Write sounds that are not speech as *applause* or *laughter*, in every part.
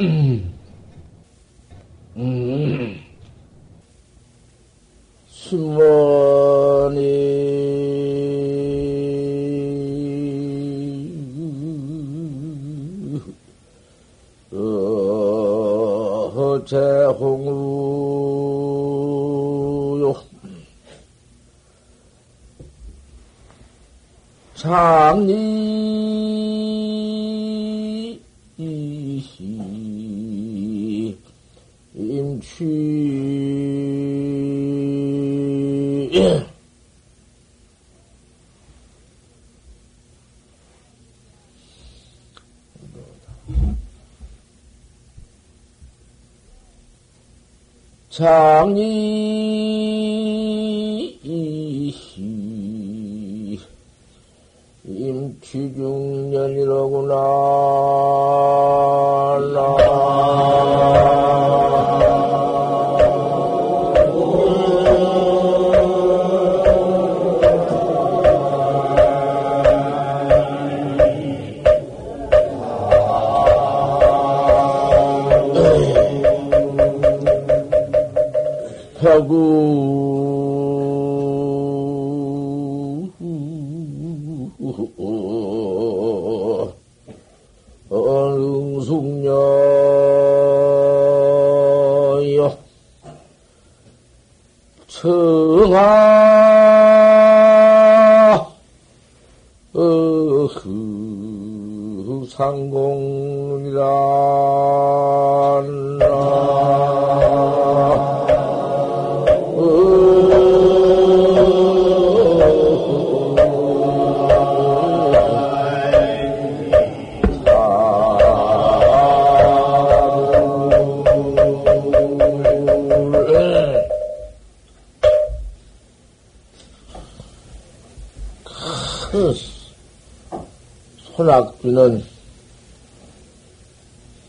음. 음. 신문이 어, 제홍루요 장리 이시 임취 장리 손학비는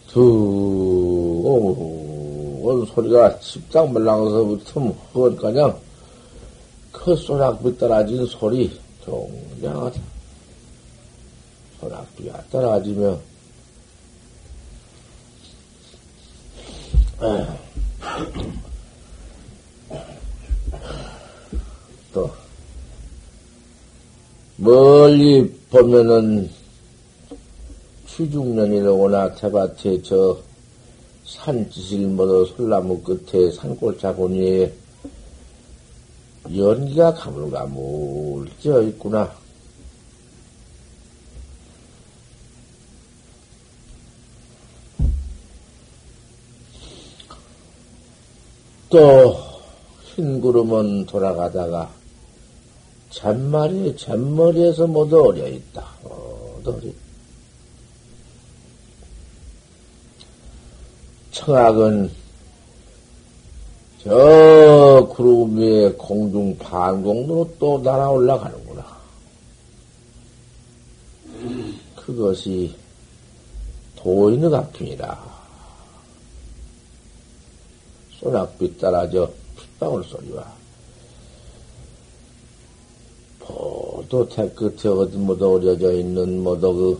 두온 소리가 십장 말랑서부터 헛가냥 그 소낙비 떨어진 소리 동량하다. 소낙비가 떨어지며 에휴. 또 멀리 보면은 추중년이로구나 태밭에 저 산지실 모두 솔나무 끝에 산골짜고니에 연기가 가물가물 찌어 있구나. 또, 흰 구름은 돌아가다가, 잔머리, 잔머리에서 모두 어려 있다. 어, 어려 청학은 저 구름 위에 공중 반공도로 또 날아 올라가는구나. 그것이 도인의 가풍이라. 소낙빛 따라져 핏방울 소리와 보도 태끝에 어디 모두 어려져 있는 모두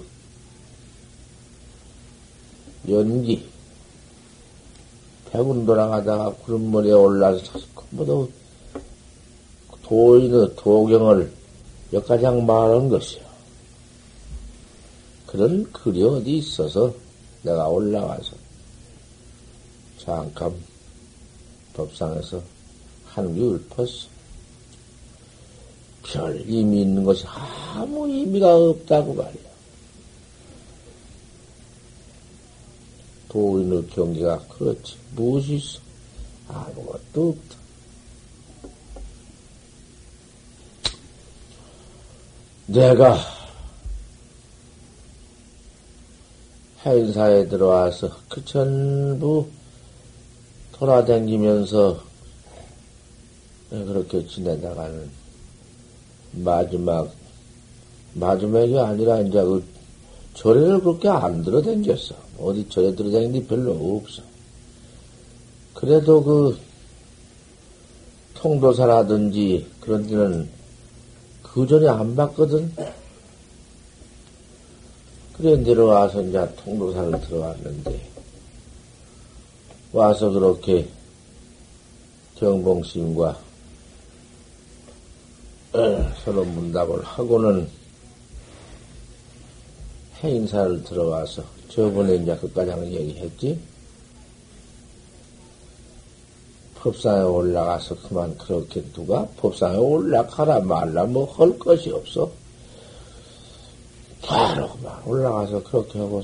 그 연기 백운 돌아가다가 구름머리에 올라서 모두 도인의 도경을 몇 가장 말한 것이요. 그런 글이 어디 있어서 내가 올라와서 잠깐 법상에서 한귀 읊었어. 별 의미 있는 것이 아무 의미가 없다고 말이야. 도인의 경계가 그렇지. 무엇이 있어? 아무것도 없다. 내가 행사에 들어와서 그 전부 돌아다니면서 그렇게 지내다가는 마지막, 마지막이 아니라 이제 그 절에를 그렇게 안 들어댕겼어. 어디 절에 들어다니는 데 별로 없어. 그래도 그 통도사라든지 그런 데는 그 전에 안 봤거든. 그래 내려와서 이제 통도사를 들어왔는데 와서 그렇게 경봉심과 서로 문답을 하고는 행사를 들어와서 저번에 이제 한 얘기했지. 법상에 올라가서 그만 그렇게 누가 법상에 올라가라 말라 뭐 할 것이 없어. 바로 그만 올라가서 그렇게 하고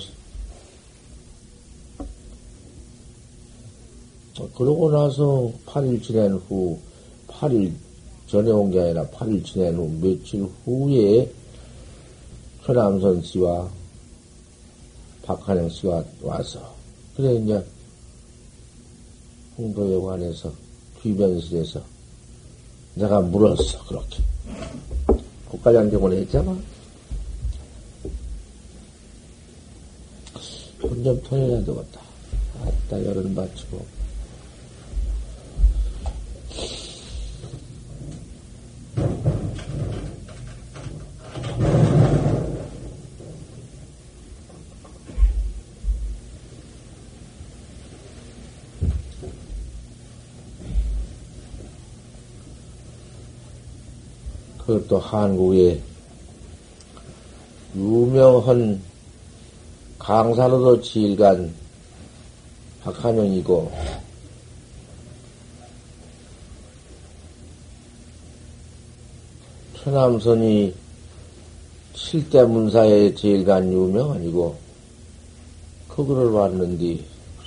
그러고 나서 8일 지난 후 8일 전에 온 게 아니라 8일 지난 후 며칠 후에 최남선 씨와 박한영 씨가 와서 그래 이제 홍도에 관해서 귀변실에서 내가 물었어 그렇게. 국가장경을 했잖아. 본점 토해야 되겠다. 아따 열은 바치고 그것도 한국의 유명한 강사로도 지일간 박한영이고, 최남선이 칠대 문사의 제일간 유명한이고, 그거를 왔는데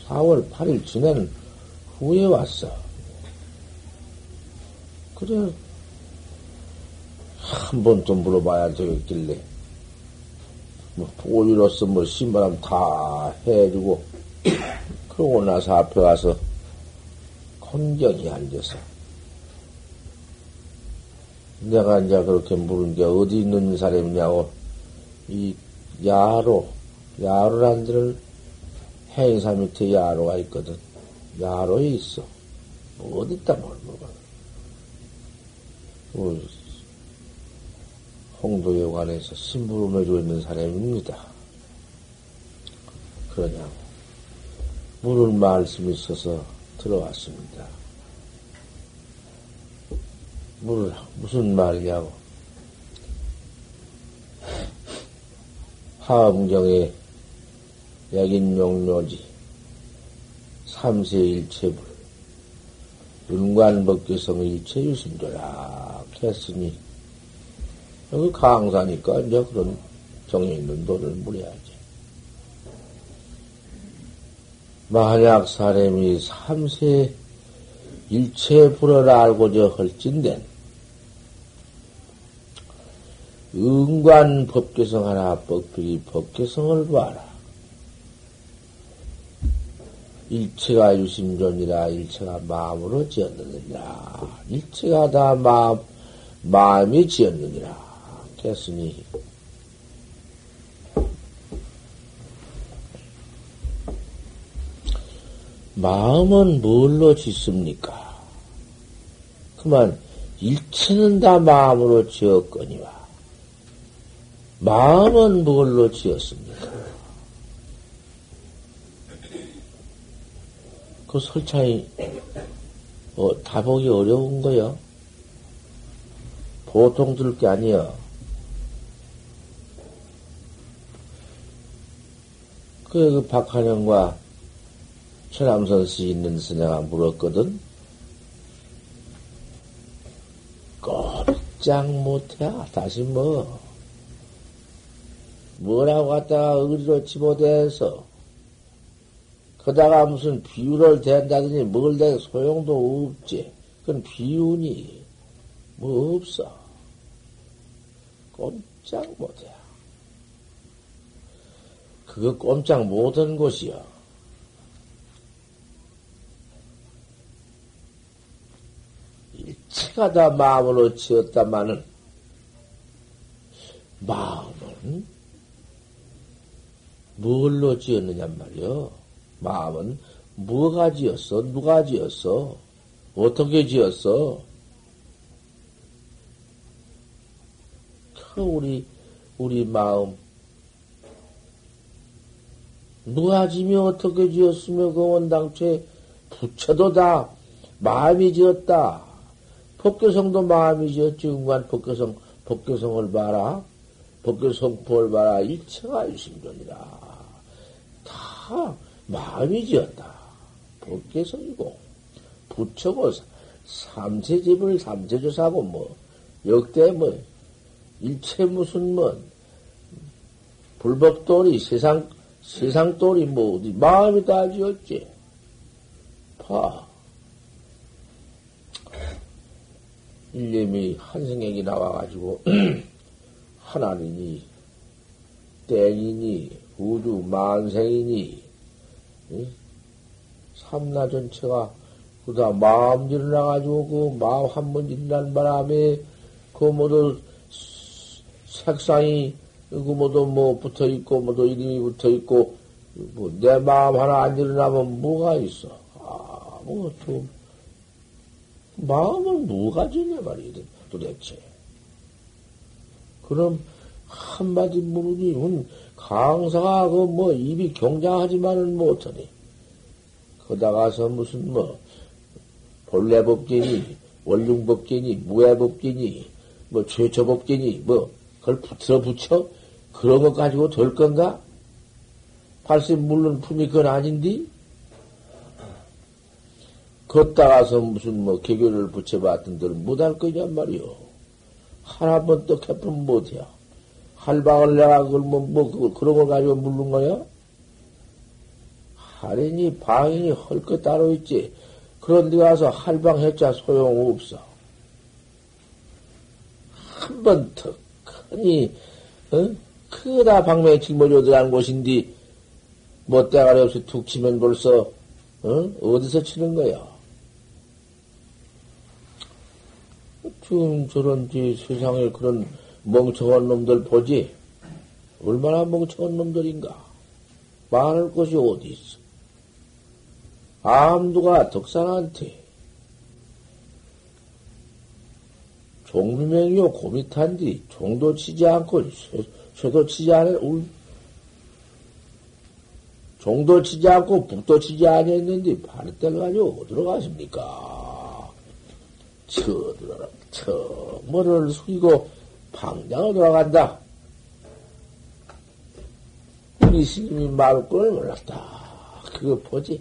4월 8일 지난 후에 왔어. 그래, 한번또 물어봐야 되겠길래, 뭐, 보이로서 뭐, 신바람 다 해주고, 그러고 나서 앞에 가서, 건전히 앉아서, 내가 이제 그렇게 물은 게 어디 있는 사람이냐고, 이 야로, 야로란 데를 행사 밑에 야로가 있거든. 야로에 있어. 뭐 어디 있다 뭘 물어봐. 뭐 홍도에 관해서 심부름을 해주고 있는 사람입니다. 그러냐고. 물을 말씀이 있어서 들어왔습니다. 물을, 무슨 말이냐고. 하음경에 약인용묘지, 삼세 일체불, 윤관법계성 일체유신조라 했으니, 여기 강사니까 이제 그런 정이 있는 돈을 물어야지. 만약 사람이 삼세 일체 불을 알고저 헐진된 응관 법계성 하나 법비기 법계성을 봐라. 일체가 유심존이라 일체가 마음으로 지었느니라. 일체가 다 마음, 마음이 지었느니라. 했으니 마음은 뭘로 짓습니까? 그만 일체는 다 마음으로 지었거니와 마음은 뭘로 지었습니까? 그 설창이 어, 다 보기 어려운 거요. 보통 들게 아니여. 그, 그 박한영과 최남선 씨 있는 스냐가 물었거든. 꼼짝 못해. 다시 뭐. 뭐라고 갖다가 의리로 집어대서. 그다가 무슨 비유를 대한다더니 뭘 대, 소용도 없지. 그건 비유니. 뭐 없어. 꼼짝 못해. 그거 꼼짝 못한 곳이요. 일 체가 다 마음으로 지었다마는 마음은 뭘로 지었느냐 말이요. 마음은 뭐가 지었어? 누가 지었어? 어떻게 지었어? 그 우리 우리 마음 누가 지며 어떻게 지었으며 그 원 당초에 부처도 다 마음이 지었다. 법교성도 마음이 지었지. 응관 법교성, 법교성을 봐라. 법교성포를 봐라. 일체가 유심존이라. 다 마음이 지었다. 법교성이고, 부처고, 삼세집을 삼세조사고, 뭐, 역대 뭐, 일체 무슨 뭐, 불법돌이 세상, 세상돌이 뭐, 어디, 마음이 다 지었지. 봐. 일념이 한승액이 나와가지고, *clears throat* 하나님이, 땡이니, 우주 만생이니, 삼나 전체가, 그다 마음 일어나가지고, 그 마음 한 번 일어난 바람에, 그 모두 색상이, 그 모두 뭐 붙어 있고, 모두 이름이 붙어 있고, 뭐 내 마음 하나 안 일어나면 뭐가 있어? 아무것도. 마음을 뭐가 지냐 말이야, 도대체. 그럼, 한마디 물으니, 강사가 그 뭐 입이 경장하지만은 못하니. 거다가서 무슨 뭐, 본래법계니, 원흉법계니, 무해법계니, 뭐 최초법계니, 뭐, 그걸 붙여 붙여? 그런 것 가지고 될 건가? 발심 물론 품이 그건 아닌디? 걷다가서 무슨 뭐 개교를 붙여봤던들 못할 거냔 말이오. 하나번 또 개품 못해요. 할방을 내가 그걸 뭐, 뭐, 그 그런 걸 가지고 물는 거야? 할인이, 방인이 헐것 따로 있지. 그런 데 가서 할방 했자 소용없어. 한 번 더 크니, 어? 크다 방매에 짊어져 들어간 곳인데, 뭐 때가리 없이 툭 치면 벌써, 어? 어디서 치는 거야? 지금 저런 뒤 세상에 그런 멍청한 놈들 보지? 얼마나 멍청한 놈들인가? 말할 것이 어디 있어? 암두가 덕산한테 종류명이요 고mit한뒤 종도 치지 않고 쇠도 치지 않을 울 종도 치지 않고 북도 치지 아니했는데 바르때를 가지고 어디로 가십니까? 쳐들어라 저 머리를 숙이고 방장을 돌아간다. 우리 스님이 말을 걸 몰랐다. 그거 보지?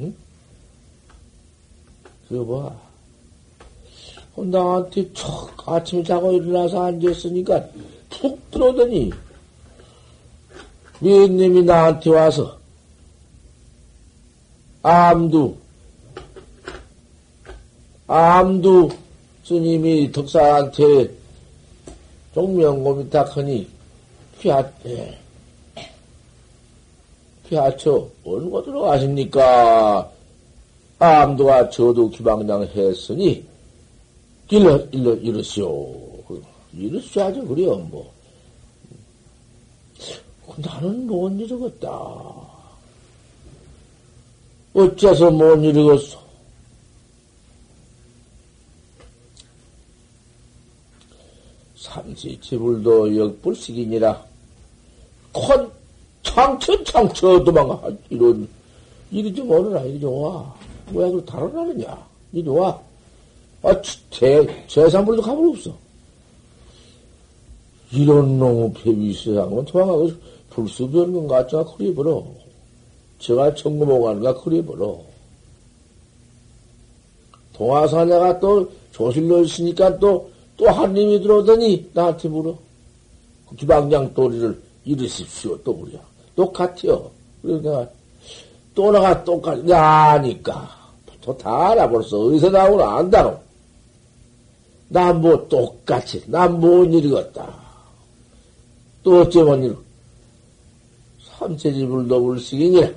응? 그거 봐. 나한테 척 아침에 자고 일어나서 앉았으니까 푹 들어오더니 위님이 나한테 와서 암두 암두 스님이 덕사한테 종명고이 탁하니 피하 예. 피하초 어느 곳으로 가십니까? 암두가 저도 기방장 했으니 일러 일러 이러시오. 이러시하죠 그래요 뭐. 나는 못 이루겠다. 어째서 못 이루겠어? 삼시 지불도 역불식이니라. 콘 창처 창처 도망가. 이런 이리 좀 오너라 이리 좀 와. 뭐야 그걸 다뤄라느냐. 이리 와. 아, 제, 재산불도 가볼 없어. 이런 놈의 폐비 세상은 도망가고 불수변건 같자가 그리 벌어. 제가 청구모가는가 그리 벌어. 동화사냐가 또 조실로 있으니까 또, 또 한님이 들어오더니 나한테 물어. 그 기방장 도리를 이르십시오. 또 그래요. 똑같아요. 그래서 내가 또 나가 똑같, 아니까. 또다 알아 벌써. 어디서 나오나 안다고. 나뭐 똑같이, 나못 읽었다. 또 어쩌면 일, 삼체집을 너을 시기니라.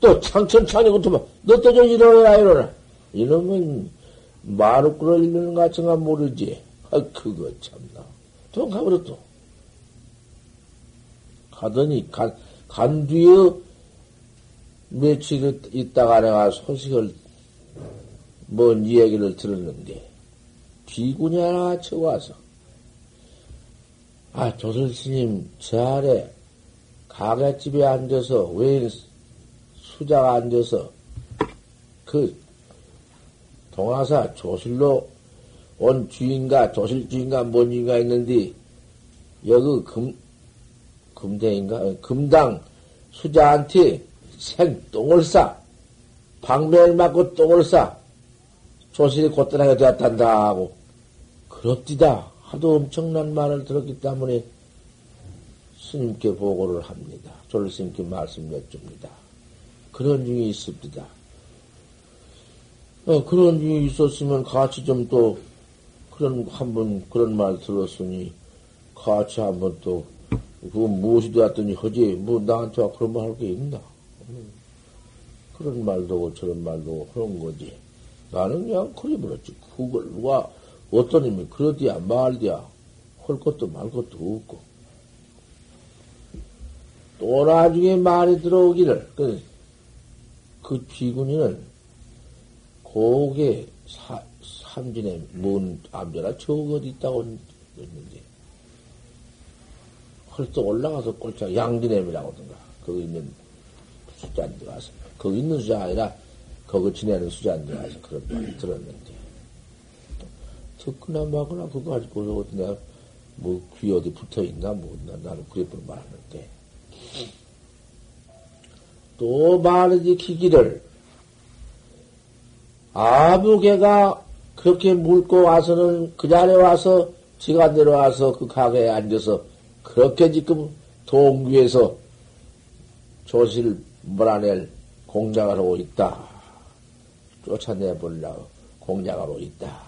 또 창천창이고 또 너또 좀 일어나라, 일어나. 이놈은 읽는 것 같은가 모르지. 아, 그거 참나. 또 가버려 또. 가더니, 간, 간 뒤에 며칠 있다가 내가 소식을, 뭔 이야기를 들었는데, 비군이 하나 쳐와서, 아, 조선 스님, 저 아래 가게집에 앉아서, 왜 수자가 앉아서, 그 동화사 조실로 온 주인가 조실 주인가 뭔 주인가 있는데 여기 금 금대인가 금당 수자한테 생 똥을 싸 방매를 맞고 똥을 싸 조실이 곧단하게 되었단다 하고 그렇디다 하도 엄청난 말을 들었기 때문에 스님께 보고를 합니다. 졸스님께 말씀 여쭙니다. 그런 중이 있습니다. 어, 그런 중이 있었으면 같이 좀 또 그런 한 번 그런 말 들었으니 같이 한 번 또 그건 무엇이 되었더니 허지 뭐 나한테 그런 말 할 게 있나? 그런 말도 저런 말도 그런 거지. 나는 그냥 그래 버렸지. 그걸 누가 어떤 놈이 그러디야 말디야 할 것도 말 것도 없고 또 나중에 말이 들어오기를 그, 그 비구니는 고개 사, 삼진에 뭔 저거 어디 있다고 했는데 헐떡 올라가서 꼴짝 양진엠이라고 하던가. 거기 있는 수자한테 가서. 거기 있는 수자 아니라 거기 지내는 수자한테 가서 그런 말 들었는데. 듣거나 마거나 그거 가지고 내가 뭐귀 어디 붙어 있나? 뭐 나는 볼 말하는데. 또 말하지 기기를 아무개가 그렇게 묽고 와서는 그 자리에 와서 지가 내려와서 그 가게에 앉아서 그렇게 지금 동귀에서 조실 몰아낼 공작을 하고 있다. 쫓아내보려고 공작을 하고 있다.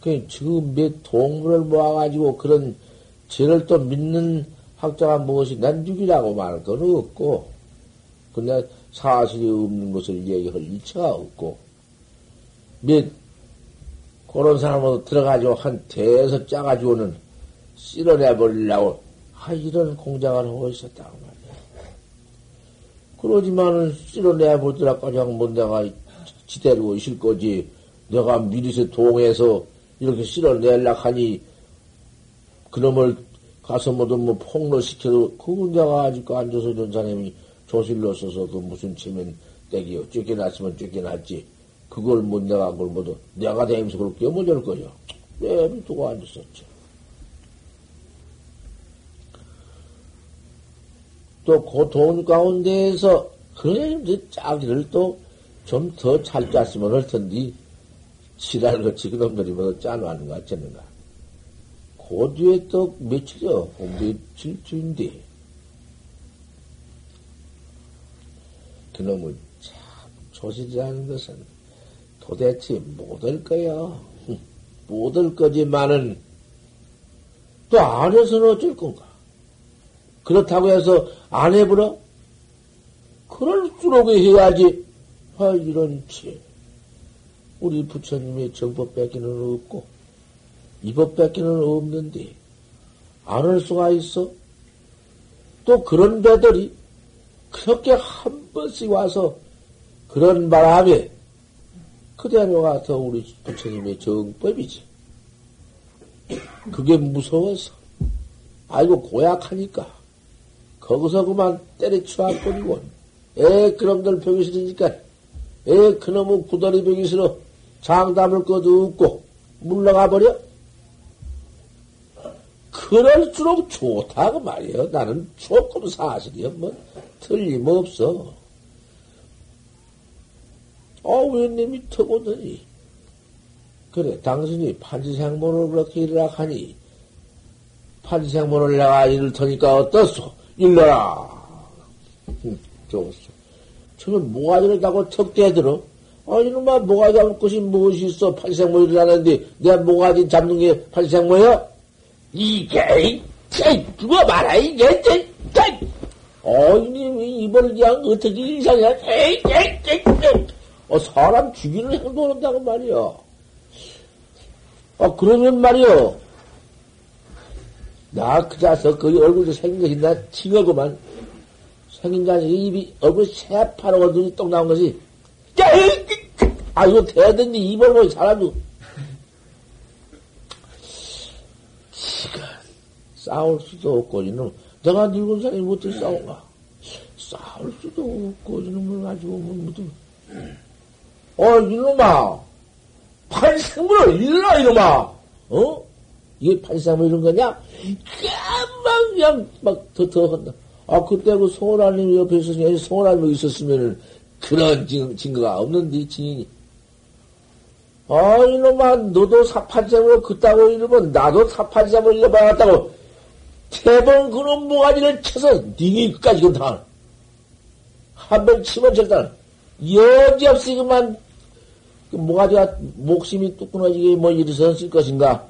그 지금 몇 동물을 모아가지고 그런 죄를 또 믿는 학자가 무엇이 난 죽이라고 말할 건 없고, 근데 사실이 없는 것을 얘기할 일체가 없고, 몇 그런 사람으로 들어가지고 한 대에서 짜가지고는 쓸어내버리려고 아 이런 공작을 하고 있었다고 말이야. 그러지만은 쓸어내보더라 가장 뭐 내가 지대로 있을 거지. 내가 미리서 동해서 이렇게 쓸어내려 하니 그놈을 가서 뭐든 뭐 폭로시켜도 그 내가 아직 앉아서 이런 사람이 조실로 써서 그 무슨 체면 떼기요. 쫓겨났으면 쫓겨났지. 그걸 못 내가 그걸 모두 내가 다니면서 그걸 깨물을 거요. 왜 두고 앉았었죠. 또그 돈 가운데에서 그런 짜기를 또 좀 더 잘 짰으면 할 텐데 지랄같이 그놈들이 뭐 짜놓는 것 같겠는가. 그 뒤에 또 며칠이요. 며칠 주인데 그놈을 참 조시지하는 것은 도대체 못할 거야. 못할 거지만은 또 안 해서는 어쩔 건가? 그렇다고 해서 안 해버려? 그럴수록 해야지. 아, 이런 치. 우리 부처님의 정법 뺏기는 없고, 이법 뺏기는 없는데, 안 할 수가 있어? 또 그런 배들이 그렇게 한 번씩 와서 그런 바람에 그대로가 더 우리 부처님의 정법이지. 그게 무서워서. 아이고, 고약하니까. 거기서 그만 때려치워버리고, 에, 그놈들 벽이 싫으니까, 에, 그놈의 구더리 벽이 싫어. 장담을 없고, 물러가 버려? 그럴수록 좋다고 말이야. 나는 조금 사실이야. 뭐, 틀림없어. 어, 왜님이 터고더니. 그래, 당신이 판지생모를 그렇게 일으라 하니, 판지생모를 내가 이를 터니까 어떻소? 일러라. 좋았어. 저는 모가지를 따고 턱대들어. 아, 이놈아, 모가지 잡을 것이 무엇이 있어? 판지생모 일어나는데, 내가 모가지 잡는 게 판지생모야? 이게, 이게, 죽어 봐라, 이게, 이게, 어, 이번을 그냥 어떻게 이상해? 에이, 에이, 에이. 어, 사람 죽이는 행동을 한다고 말이야. 아, 그러면 말이야. 나, 그 자서, 그 얼굴도 생긴 것이 나 칭하고만. 생긴 게 입이, 얼굴 새파랗고 눈이 똑 나온 것이. 야, 아, 이거 대든지 입을 보니 사람도. 시간. 싸울 수도 없고, 이놈. 내가 늙은 사람이 어떻게 싸운가? 싸울 수도 없고, 이놈을 가지고, 뭐, 무슨. 어, 이놈아! 판생물을 일러, 이놈아! 어? 이게 판생물 이런 거냐? 깜막 그냥 막 더, 더 한다. 아, 그때 그 송원아님 옆에 있었으면, 송원아님 있었으면은 그런 증거가 없는데, 증인이. 아, 이놈아, 너도 사판장으로 그따고 이러면 나도 사판장으로 잃어봐야겠다고 세번 그놈 모가지를 쳐서 닝이까지 그다 한번 치면 절단 여지없이 그만 그 모가지가 목심이 뚝 끊어지게 뭐 일어섰을 것인가?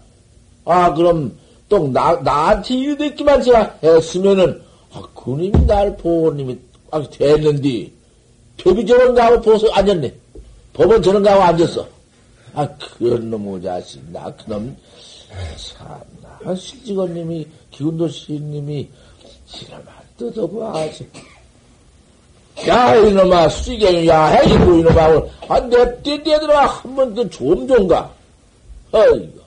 아 그럼 또 나, 나한테 이르댔기만 제가 했으면은 아 그님이 날 보호님이 아 됐는디. 법이 저런가 하고 보서 앉았네. 법은 저런가 하고 앉았어. 아, 그런 놈의 자식, 나 그놈, 참나. 아, 실직원님이, 기운도 시님이, 이놈아, 뜯어봐 야, 이놈아, 수지경이, 야, 해기고, 이놈아, 아, 내, 내, 내들아, 한번 그좀 좀가. 어이구.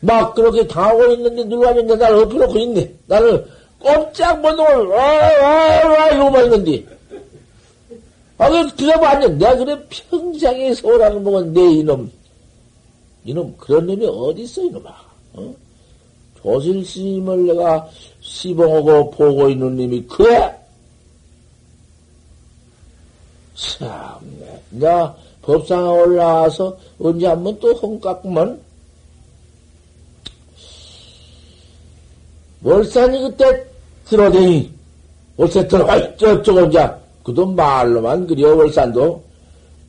막 그렇게 당하고 있는데, 누가 있는데, 나를 엎어놓고 있네. 나를 꼼짝 못 놓을, 와, 와, 와, 이러고만 있는데. 아, 그, 안 돼. 내가 그래 평생에 소라를 먹은 내 이놈. 이놈, 그런 놈이 어디있어, 이놈아. 어? 조실 스님을 내가 시봉하고 보고 있는 놈이, 그래? 참네. 나 법상에 올라와서 언제 한번 또 헝깎으면, 월산이 그때 들어대니, 월세 들어가, 저쪽은 이제, 그도 말로만 그려, 월산도.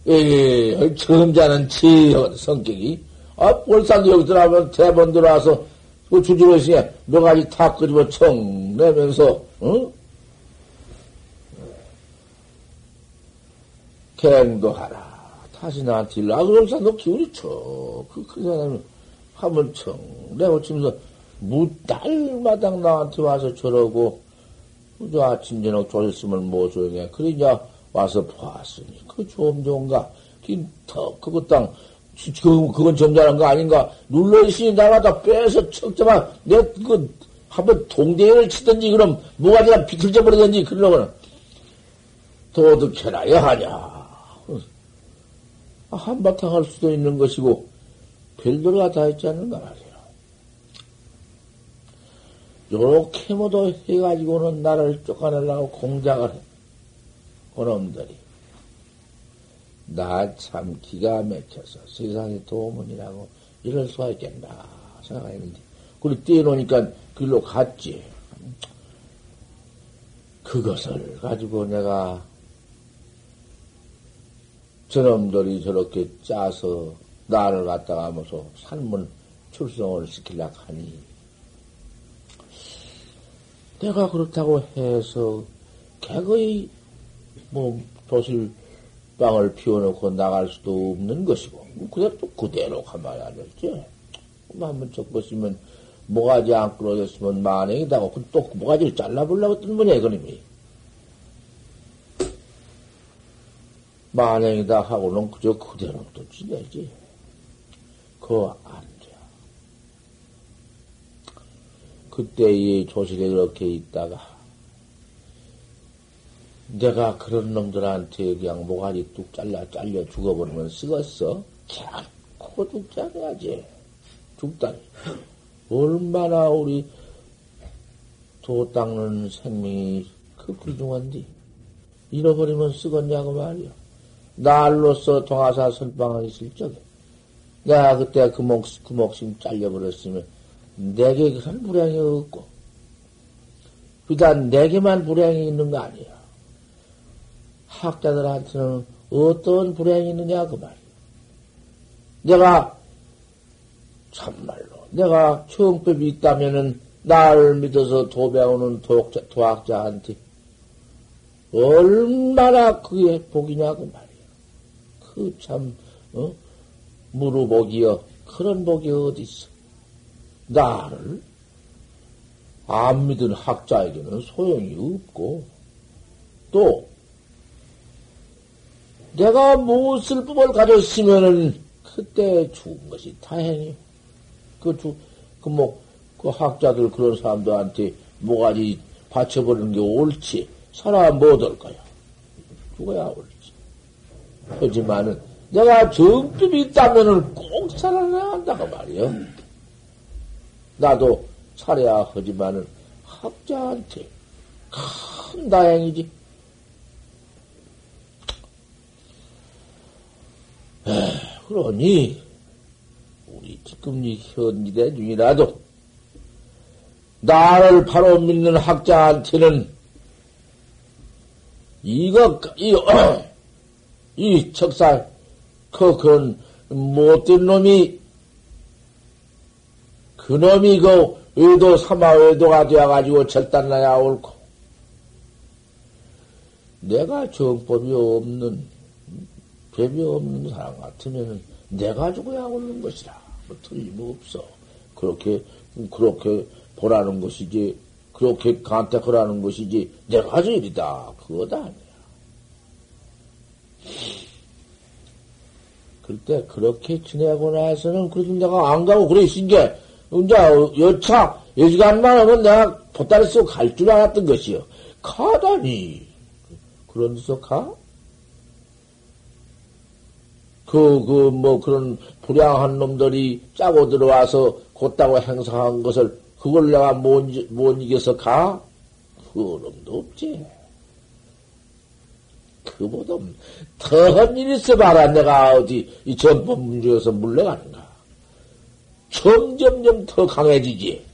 에, 처음 자는 치 성격이. 아, 월산도 여기 들어가면 대번 들어와서 그 주주로시에 몇 가지 탁 끄집어 청 내면서, 응? 갱도하라. 다시 나한테 일로. 아, 그 월산도 기운이 쳐. 그, 그 사람이 한번 청 내고 치면서 무달마당 나한테 와서 저러고, 저 아침, 저녁 조셨으면 뭐 조용해. 그래, 이제 와서 보았으니. 그좀 좋은가? 긴 턱, 그것 땅, 그, 그건 점잖은 거 아닌가? 눌러있으니 나가다 빼서 척자만, 내, 그, 한번 동대회를 치든지, 그럼, 뭐가지가 비틀져 버리든지, 그러려면, 도둑해라야 하냐. 아, 한바탕 할 수도 있는 것이고, 별도가 다 있지 않는가 말이야. 요렇게 모두 해가지고는 나를 쫓아내려고 공작을 해. 그놈들이. 나 참 기가 막혀서 세상에 도문이라고 이럴 수가 있겠나 생각했는데. 그리고 떼놓으니까 글로 갔지. 그것을 가지고 내가 저놈들이 저렇게 짜서 나를 갖다가 하면서 산문 출성을 시키려고 하니 내가 그렇다고 해서 개거의 뭐 도실방을 피워놓고 나갈 수도 없는 것이고 그대로 또 그대로 가만히 안 했지. 한번 적보시면 모가지 안 끊어졌으면 만행이다고 또 모가지를 잘라보려고 했던 분이야 그놈이. 만행이다 하고는 그저 그대로 또 지내지. 그거 안 그때 이 조실에 그렇게 있다가 내가 그런 놈들한테 그냥 모가지 뚝 잘라 잘려 죽어버리면 쓰겄어? 자꾸 죽자야지. 죽다니. 얼마나 우리 도 닦는 생명이 그 귀중한디. 잃어버리면 쓰겄냐고 말이야. 날로서 동화사 선방을 있을 적에. 내가 그때 그 목, 그 목심 잘려버렸으면 내게 그런 불행이 없고, 그다 내게만 불행이 있는 거 아니야. 학자들한테는 어떤 불행이 있느냐, 그 말이야. 내가, 참말로, 내가 처음법이 있다면은, 나를 믿어서 도배하는 도학자, 도학자한테, 얼마나 그게 복이냐, 그 말이야. 그 참, 어? 무르복이여. 그런 복이 어디 있어. 나를 안 믿은 학자에게는 소용이 없고, 또, 내가 무엇을 법을 가졌으면은, 그때 죽은 것이 다행이요. 그, 주, 그, 뭐, 그 학자들 그런 사람들한테 뭐가지 받쳐버리는 게 옳지. 살아 못 올 거야. 죽어야 옳지. 하지만은 내가 정법이 있다면은 꼭 살아나야 한다고 말이요. 나도 살아야 하지만은 학자한테 큰 다행이지. 에, 그러니 우리 지금 이 현기대 중이라도 나를 바로 믿는 학자한테는 이거 이, 어, *clears throat* 이 척살 그 그런 못된 놈이 그 놈이 그 의도 삼아 의도가 되어가지고 절단나야 옳고 내가 정법이 없는 법이 없는 사람 같으면 내가 죽어야 옳는 것이라. 뭐 틀림없어. 그렇게 그렇게 보라는 것이지 그렇게 간택하라는 것이지 내가 저일이다. 그거다. 그때 그렇게 지내고 나서는 그래도 내가 안 가고 그래 있은 게 이제 여차 여지간만 하면 내가 보따리 쓰고 갈줄 알았던 것이요. 가다니 그런 데서 가? 그, 그, 뭐, 그런 불량한 놈들이 짜고 들어와서 곧다고 행사한 것을, 그걸 내가 못, 못 이겨서 가? 그놈도 없지. 그보다 더한 일이 있어 봐라. 내가 어디 이 전법 문제에서 물러가는가. 점점점 더 강해지지.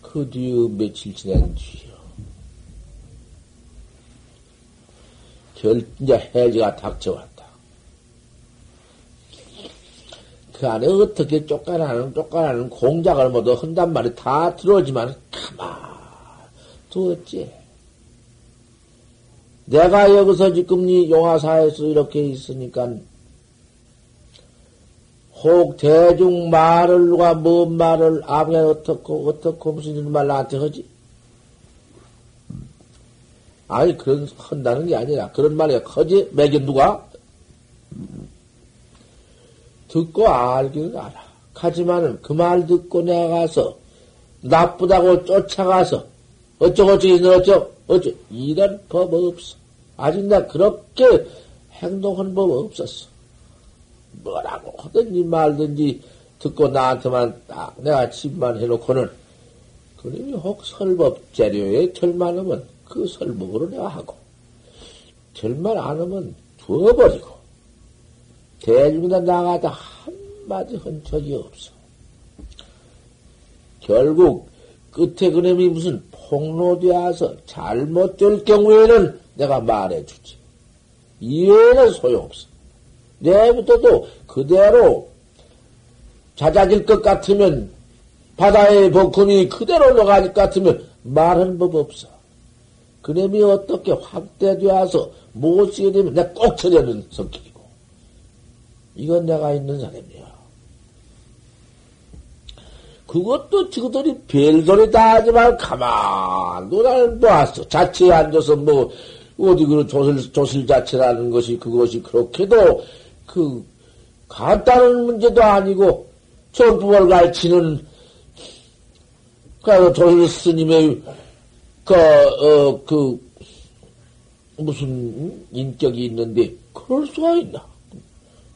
그 뒤에 며칠 지난 뒤요. 결, 이제 해지가 닥쳐왔다. 그 안에 어떻게 쫓겨나는, 쫓겨나는 공작을 모두 한단 말이 다 들어오지만, 가만 두었지. 내가 여기서 지금 이 용화사에서 이렇게 있으니까 혹 대중 말을 누가 뭔 말을 아무게 어떻고 어떻고 무슨 일말 나한테 하지? 아니 그런 한다는 게 아니라 그런 말이 커지 매겨 누가 듣고 알기는 알아. 하지만은 그 말 듣고 내가 가서 나쁘다고 쫓아가서 어쩌고저쩌고 어쩌고 어쩌 이런 법 없어. 아직 나 그렇게 행동한 법 없었어. 뭐라고 하든지 말든지 듣고 나한테만 딱 내가 집만 해놓고는 그러니 혹 설법 재료에 절만하면 그 설법으로 내가 하고 절만 안 하면 두어버리고 대중이다 나가다 한마디 한 적이 없어. 결국 끝에 그놈이 무슨 폭로되어서 잘못될 경우에는 내가 말해주지. 이해는 소용없어. 내부터도 그대로 잦아질 것 같으면 바다의 복음이 그대로 올라갈 것 같으면 말하는 법 없어. 그놈이 어떻게 확대되어서 못 쓰게 되면 내가 꼭 처리하는 성격이고. 이건 내가 있는 사람이야. 그것도 지그들이 별소리 다 하지만 가만 노날 놓았어. 자체에 앉아서 뭐 어디 그 조실 조실 자체라는 것이 그것이 그렇게도 그 간단한 문제도 아니고 전부를 가르치는 그 조실 스님의 그 어그 그 무슨 인격이 있는데 그럴 수가 있나?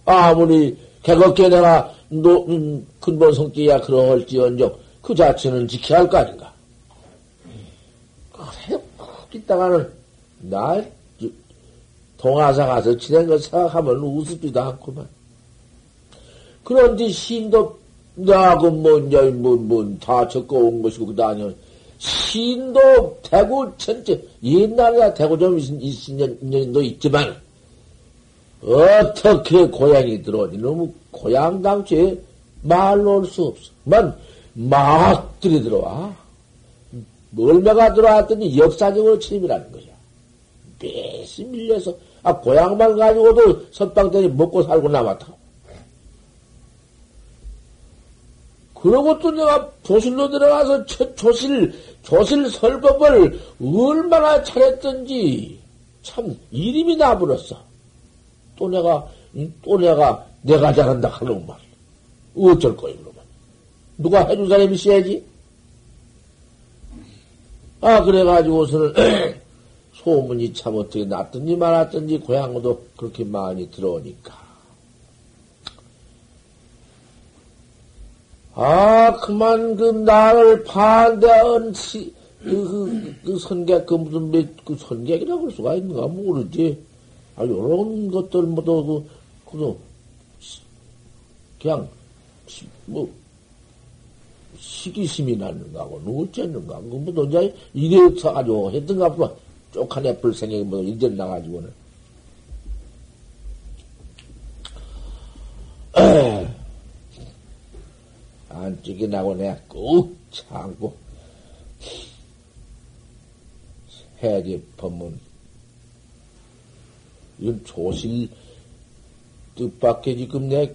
아무리 개겁게 내가 노, 음, 근본 성격이야 그러할지언정 그 자체는 지켜야 할 거 아닌가? 그래, 이따가는 나 동화사 가서 지낸 거 생각하면 우습지도 않구만. 그런데 신도 나하고 뭐 이제 뭐뭐다 적고 온 것이고 그다 아니면 신도 대구 전체 옛날에 대구 좀 있은 년도 있지만 어떻게 고향이 들어오니 너무 고향 당초에 말로 올 수 없어. 만, 막 들이 들어와. 얼마가 들어왔더니 역사적으로 침입이라는 거야. 매시 밀려서, 아, 고향만 가지고도 선빵들이 먹고 살고 남았다. 그러고 또 내가 조실로 들어가서 첫 조실, 조실 설법을 얼마나 잘했던지 참 이름이 나버렸어. 또 내가, 또 내가, 내가 잘한다 하는 말. 어쩔 거예요, 그러면. 누가 해줄 사람이 있어야지? 아, 그래가지고서는, *clears throat* 소문이 참 어떻게 났든지 말았든지 고향도 그렇게 많이 들어오니까. 아, 그만 그 나를 반대한 시, 그, 그, 그 선객, 그 무슨 몇, 그 선객이라고 할 수가 있는가 모르지. 아, 요런 것들 모두 그, 그, 그냥, 뭐, 시기심이 났는가고, 누구 쨌는가, 그, 뭐, 너, 이제, 이래 서가지고 했던가, 뭐, 쪽한 애플 생각이 뭐, 이제 나가지고는. *clears throat* 안쪽이 나고 내가 꾹 참고, 해야지, 법문. 이건 조실 뜻밖에 지금 내,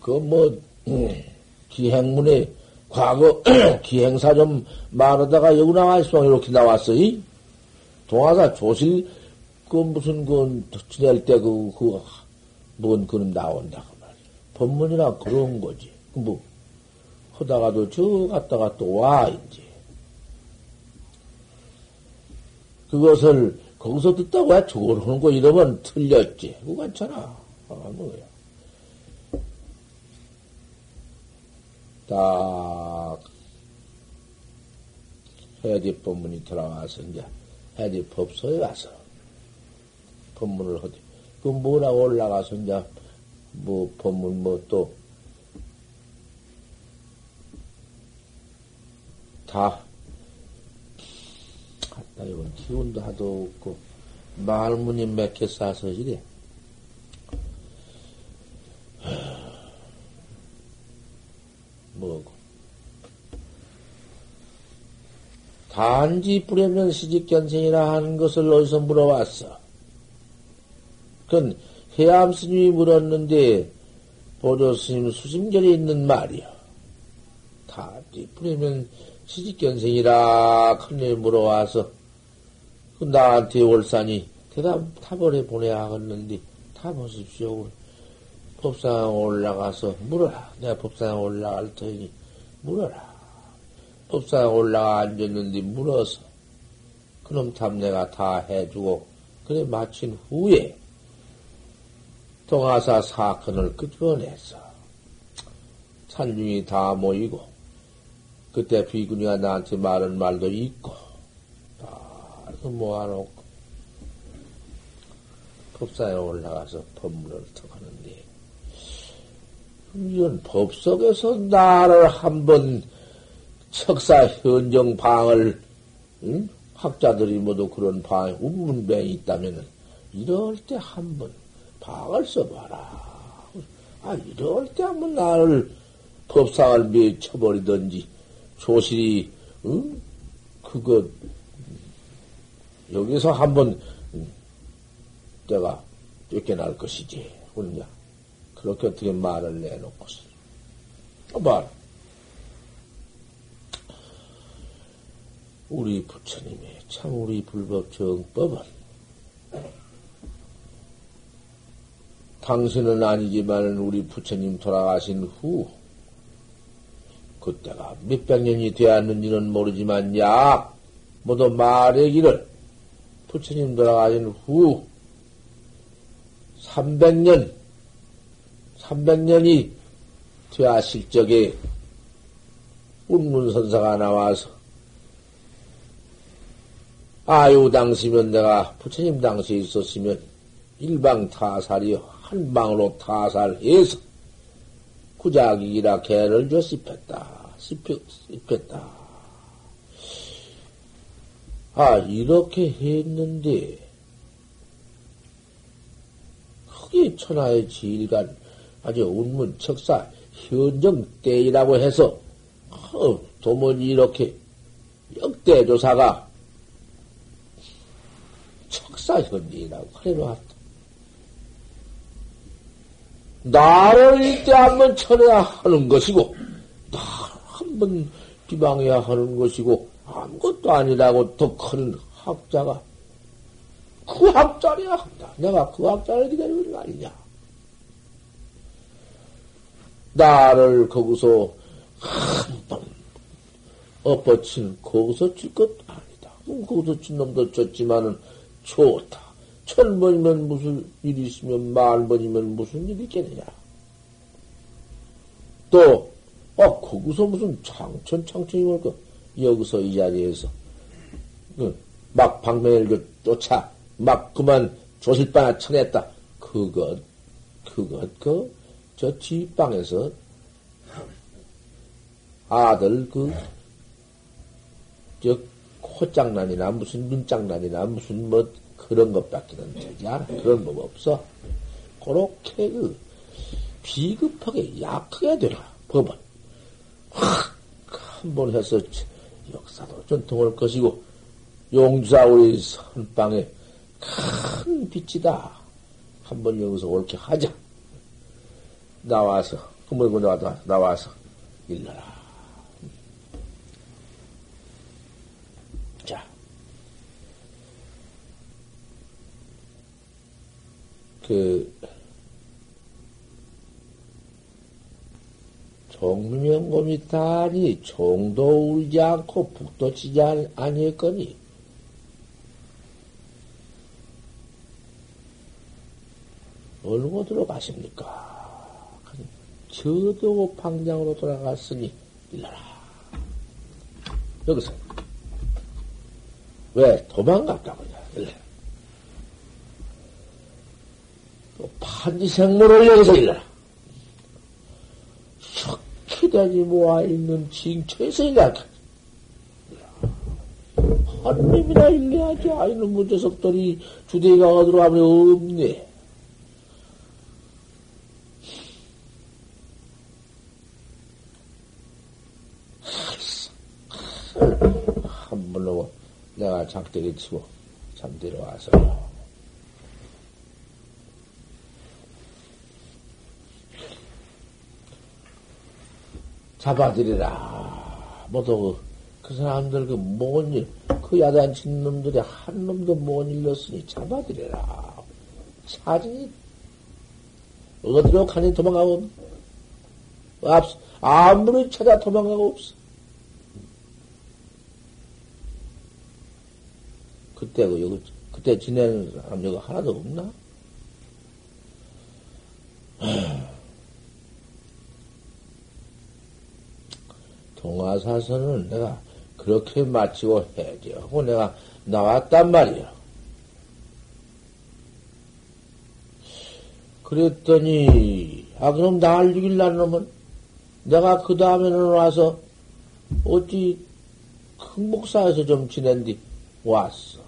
그 뭐, *clears throat* 기행문에 과거 *clears throat* 기행사 좀 말하다가 여기 나와 있어. 이렇게 나왔어. 이? 동화사 조실, 그 무슨, 그, 지낼 때 그, 그, 뭔, 그는 나온다. 그 말이야. 법문이나 그런 거지. 그 뭐, 하다가도 저 갔다가 또 와, 이제. 그것을 거기서 듣다고 왜 저걸 하는 거 이러면 틀렸지. 그거 괜찮아. 아, 뭐야. 딱, 해야지 법문이 들어와서 이제, 해야지 법소에 와서, 법문을 하지. 그 뭐라고 올라가서 이제, 뭐, 법문 뭐 또, 다, 나 이건 기운도 하도 없고, 말문이 몇개 싸서 이래. 뭐고. 단지 뿌려면 시직견생이라 하는 것을 어디서 물어왔어. 그건 해암 스님이 물었는데, 보조 스님 수심결에 있는 말이야. 단지 뿌려면 시직견생이라 큰일 물어와서, 그 나한테 월산이 대답 타버려 보내야 하겠는데, 타 보십시오. 법상 올라가서 물어라. 내가 법상 올라갈 테니 물어라. 법상 올라가 앉았는데 물어서 그놈 탐 내가 다 해주고 그래 마친 후에 동아사 사건을 끄집어냈어. 산중이 다 모이고 그때 비구니가 나한테 말한 말도 있고 다 모아놓고 법사에 올라가서 법문을 턱하는데 이런 법 속에서 나를 한번 척사 현정 방을 응? 학자들이 모두 그런 방 운문병이 있다면은 이럴 때 한번 방을 써봐라. 아 이럴 때 한번 나를 법상을 미쳐버리든지 조실이 응? 그거 여기서 한번 내가 쫓겨날 것이지. 그러냐. 그렇게 어떻게 말을 내놓고서. 말. 우리 부처님의 참 우리 불법 정법은 당신은 아니지만 우리 부처님 돌아가신 후 그때가 몇백 년이 되었는지는 모르지만 야 모두 말하기를 부처님 돌아가신 후 300년 300년이 되었을 적에 운문선사가 나와서 아유 당시면 내가 부처님 당시에 있었으면 일방 타살이 한 방으로 타살해서 구자기기라 개를 줘 씹혔다. 씹혔다. 아, 이렇게 했는데, 크게 천하의 지일간 아주 운문 척사 현정 때이라고 해서 어, 도무지 이렇게 역대 조사가 척사 현지라고 그래놓았다. 나를 이때 한번 쳐내야 하는 것이고, 나 한번 비방해야 하는 것이고, 아무것도 아니라고 더큰 학자가, 그 학자래야 한다. 내가 그 학자를 기다리는 거 아니냐. 나를 거기서 한번 엎어친 거기서 줄 것도 아니야. 거기서 친 놈도 졌지만은 좋다. 천 번이면 무슨 일이 있으면 만 번이면 무슨 일이 있겠느냐. 또, 아, 거기서 무슨 창천, 창천이 뭘까? 여기서 이 자리에서, 그, 막그 쫓아, 막 그만 조실바나 쳐냈다. 그것, 그것, 그, 저 뒷방에서 아들 그, 저, 코장난이나 무슨 눈장난이나 무슨 뭐 그런 것밖에는 되지 않아. 그런 법 없어. 그렇게 그, 비급하게 약하게 되라. 법은. 확, 한 번 해서 역사도 전통할 것이고, 용주사 우리 선방에 큰 빛이다. 한번 여기서 옳게 하자. 나와서, 그물고 나와서, 나와서, 일러라. 자. 그, 종명곰이 다니 종도 울지 않고 북도 치지 아니했거니 어느 곳으로 가십니까? 저도 방장으로 돌아갔으니 일러라. 여기서 왜 도망갔다고냐? 일러. 또 판지생물을 여기서 일러라. 석 희대지 모아 있는 징처에서 일러라. 한님이나 일러야지. 아이는 문제석들이 주대가 어디로 가면 없네. 한 번로 내가 작대기 치고 잠들어 와서 잡아들이라. 모두 그 사람들 그뭔 일, 그 야단친 놈들이 한 놈도 못 일렀으니 잡아들이라. 사진이 어디로 가니 도망가고 없어. 아무리 찾아 도망가고 없어. 그때 그 여기 그때 지내는 사람 여기 하나도 없나? 동화사선은 내가 그렇게 마치고 해야지 하고 내가 나왔단 말이야. 그랬더니, 아, 그럼 나를 죽일라는 놈은 내가 그 다음에는 와서 어찌 큰 목사에서 좀 지낸 뒤 왔어.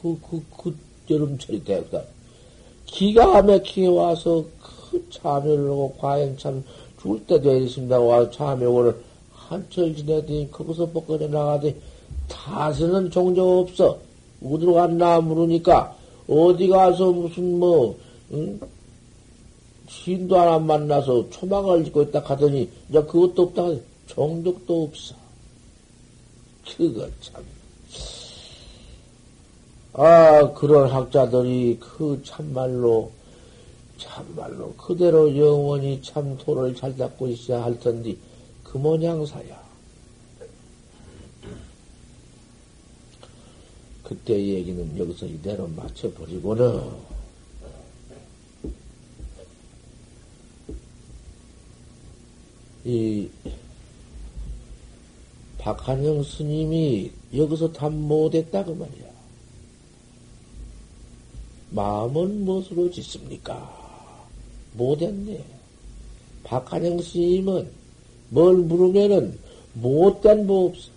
그, 그, 그 여름철이 되거든. 기가 막히게 와서 그 참여를 하고 과연 참 죽을 때도 있습니다. 와서 참여를 한철 지내더니 거기서 벗겨져 나가더니 다스는 종종 없어. 어디로 갔나 물으니까 어디 가서 무슨 뭐, 응? 신도 하나 만나서 초막을 짓고 있다 하더니 이제 그것도 없다. 종족도 없어. 그거 참. 아, 그런 학자들이 그 참말로, 참말로 그대로 영원히 참 도를 잘 잡고 있어야 할 텐데, 그 모양사야. 그때 얘기는 여기서 이대로 맞춰버리고는, 이, 박한영 스님이 여기서 답 못했다, 그 말이야. 마음은 무엇으로 짓습니까? 못했네. 박한영 스님은 뭘 물으면은 못된 뭐 없어.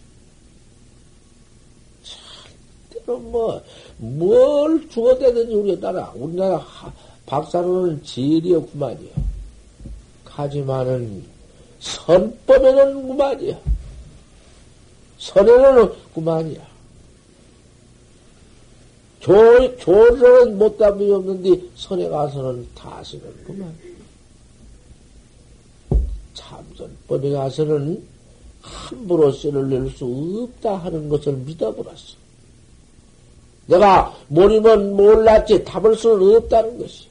절대로 뭐, 뭘 죽어대든지 우리나라, 우리나라 박사로는 없구만이야. 하지만은 선법에는 구만이야. 선에는 구만이야. 조, 조로는 못답이 없는데, 선에 가서는 다스는구만. 참선법에 가서는 함부로 쇠를 낼 수 없다 하는 것을 믿어버렸어. 내가 모르면 몰랐지 답을 수는 없다는 것이.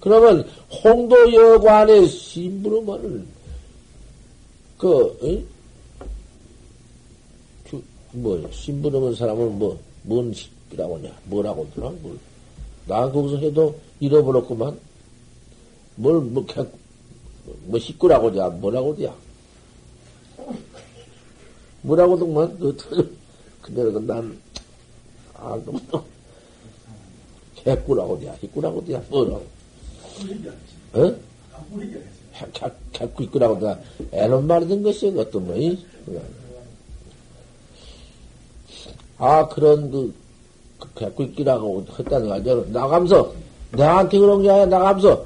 그러면 홍도 여관에 심부름을 그 어? 뭐, 신부름은 사람은 뭐, 뭔 식이라고 하냐, 뭐라고 하더라, 뭘. 나 거기서 해도 잃어버렸구만. 뭘, 뭐, 개, 뭐, 식구라고 하냐, 뭐라고 하냐. 뭐라고더만, 그, 근데 그 난, 아, 너무, 개꾸라고 하냐, 식구라고 하냐, 뭐라고. 어? 개꾸 있구라고 하냐, 애는 말이든 것이 어떤 뭐, 이? 아, 그런 그, 그 개꿀끼라고 했다는 거 아니야. 나가면서, 나한테 그런 게 아니라 나가면서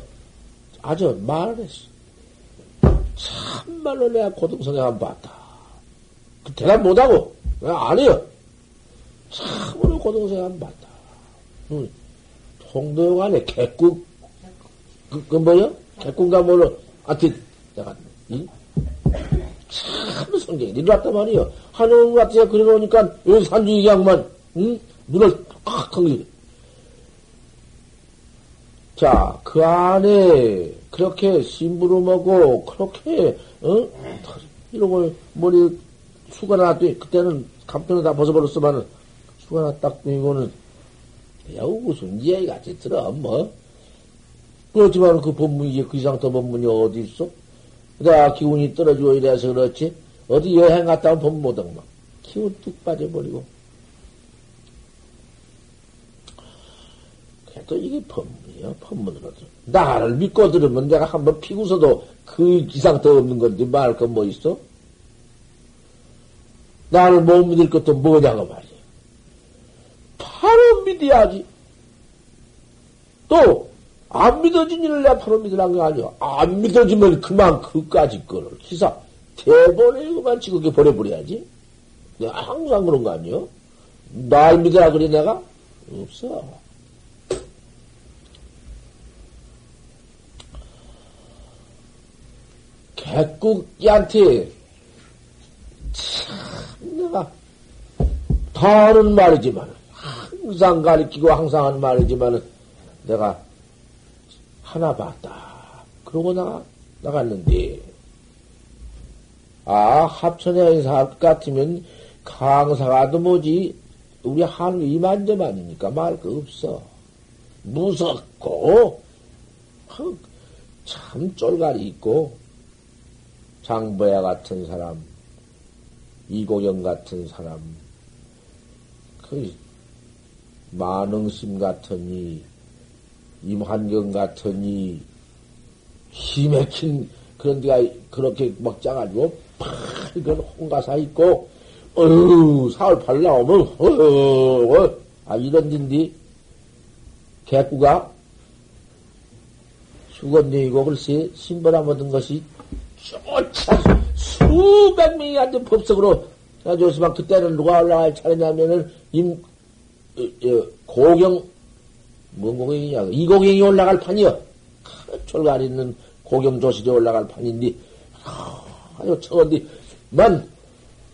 아주 말을 했어. 참말로 내가 고등성에 한번 봤다. 그 대답 못하고, 내가 안 해요. 참으로 고등성에 한번 봤다. 응. 통도역 안에 개꿀, 그, 그 뭐요? 개꿀가 뭐로, 하여튼, 내가, 응? 참 성경이 일어났단 말이요. 하늘 같아서 그려놓으니까 여기 산중이 양만, 응? 눈을 꽉 감기. 자, 그 안에 그렇게 심부름하고, 그렇게, 어? 이런 걸 머리 수가 나왔더니, 그때는 감편을 다 벗어버렸으면, 수가 나딱 이거는, 야, 무슨 이야기 같이 들어, 뭐. 그렇지만 그 법문이, 그 이상 더 법문이 어디 있어? 내가 기운이 떨어지고 이래서 그렇지. 어디 여행 갔다 오면 법 못하고 막. 기운 뚝 빠져버리고. 그래도 이게 법문이야, 법문으로도. 나를 믿고 들으면 내가 한번 피고서도 그 이상 더 없는 건데 말할 건 뭐 있어? 나를 못 믿을 것도 뭐냐고 말이야. 바로 믿어야지. 또, 안 믿어진 일을 내가 바로 믿으란 게 아니야. 안 믿어지면 그만 그까지 거를 기사 대본에 그만 지그게 버려버려야지. 내가 항상 그런 거 아니요? 날 믿으라 그래 내가? 없어. 개국기한테 참 내가 다른 말이지만 항상 가리키고 항상 하는 말이지만 내가 하나 봤다. 그러고 나가, 나갔는데, 아, 합천에 살 같으면 강사가도 뭐지, 우리 한 이만저만이니까 말 거 없어. 무섭고, 참 쫄갈이 있고, 장보야 같은 사람, 이고영 같은 사람, 그, 만능심 같으니, 임한경 같으니 힘맥힌 그런 데가 그렇게 막 짜가지고 팍이건 홍가사 있고 어휴 사흘 팔 나오면 어휴 아 이런 딘디 개구가? 수건쟁이고 글쎄 신벌함 얻은 것이 쫓아 수백 명이 앉은 법석으로 가지고서 그때는 누가 올라갈 차례냐면은 임 어, 어, 고경 뭔 고경이냐? 이 고경이 올라갈 판이요. 철갈 있는 고경 조실에 올라갈 판인데, 아주 청어디, 만,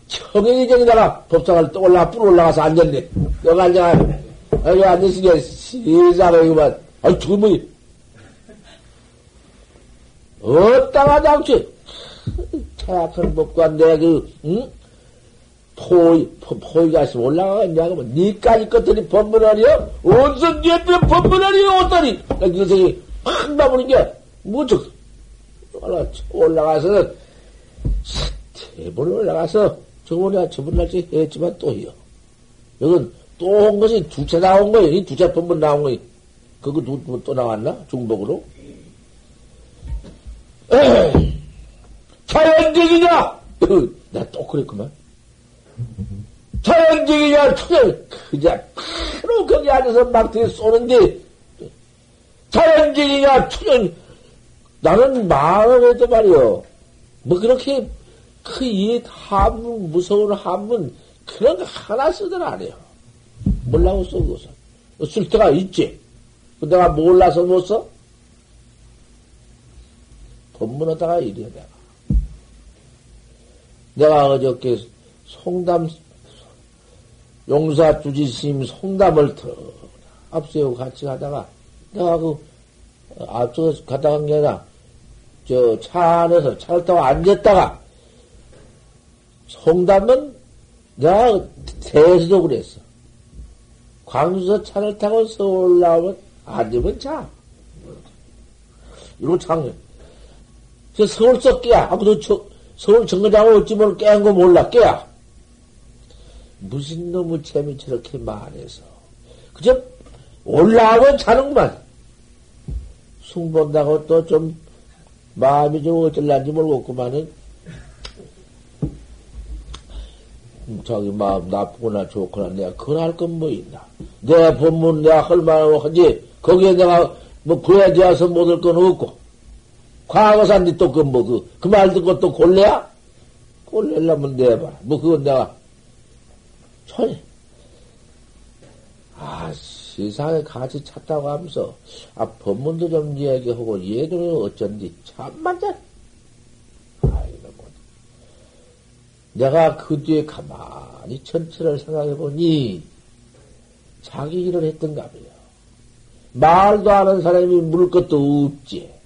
청행이 전에다가 법상을 또 올라, 뿌 올라가서 앉았네. 여기 앉아, 여기 앉으시게, 세상에, 이만, 아이, 주문이. 어따가지 않 지. 차약한 법관 내가 그, 응? 포이, 포, 이가 있으면 올라가겠냐고, 뭐, 니까지 것들이 법문하리요? 어디서 니한테 법문하리요? 어떠니? 그 녀석이 팍 나보는 게, 무척, 올라, 올라가서는, 대본에 올라가서, 저번에, 저번 날짜 했지만 또요. 여긴 또온 것이 두채 나온 거예요. 이 두채 법문 나온 거예요. 그거 누, 또 나왔나? 중복으로? *clears throat* 자연적이냐? *laughs* 나 또 그랬구만. *laughs* 자연적이냐, 그냥, 그냥, 바로 거기 앉아서 막 되게 쏘는데, 자연적이냐, 그냥, 나는 말을 해도 말이요. 뭐 그렇게, 그이 한문, 무서운 한문, 그런 거 하나 쓰들 안 해요. 몰라고 써, 그것은. 쓸 때가 있지. 내가 몰라서 못 써? 법문하다가 이래야 내가. 내가 어저께 송담, 용사 주지스님 송담을 더 앞세우고 같이 가다가 내가 그 앞서서 가다 간게 아니라 저 차 안에서 차를 타고 앉았다가 송담은 내가 대에서도 그랬어. 광주서 차를 타고 서울 나오면 앉으면 자. 이러고 장래. 저 서울 썩 깨야. 아무도 저, 서울 정거장을 어찌 뭘 깨한 거 몰라. 깨야. 무슨 놈의 재미 저렇게 말해서. 그저 올라오면 자는구만. 숭 본다고 또 좀 마음이 좀 어쩔란지 모르겠구만은. 자기 마음 나쁘거나 좋거나 내가 그걸 할건 뭐 있나. 내 본문 내가 할 만하고 하지. 거기에 내가 뭐 그에 대해서 못할 건 없고. 과거산니 또그 뭐 그, 그 말 듣고 또 골래야? 골래려면 내봐. 뭐 그건 내가 천이. 아, 세상에 같이 찾다고 하면서, 아, 법문도 좀 얘기하고, 얘들은 어쩐지, 참만다. 아이고, 뭐. 내가 그 뒤에 가만히 천체를 생각해 보니, 자기 일을 했던가 봐요. 말도 안 하는 사람이 물을 것도 없지.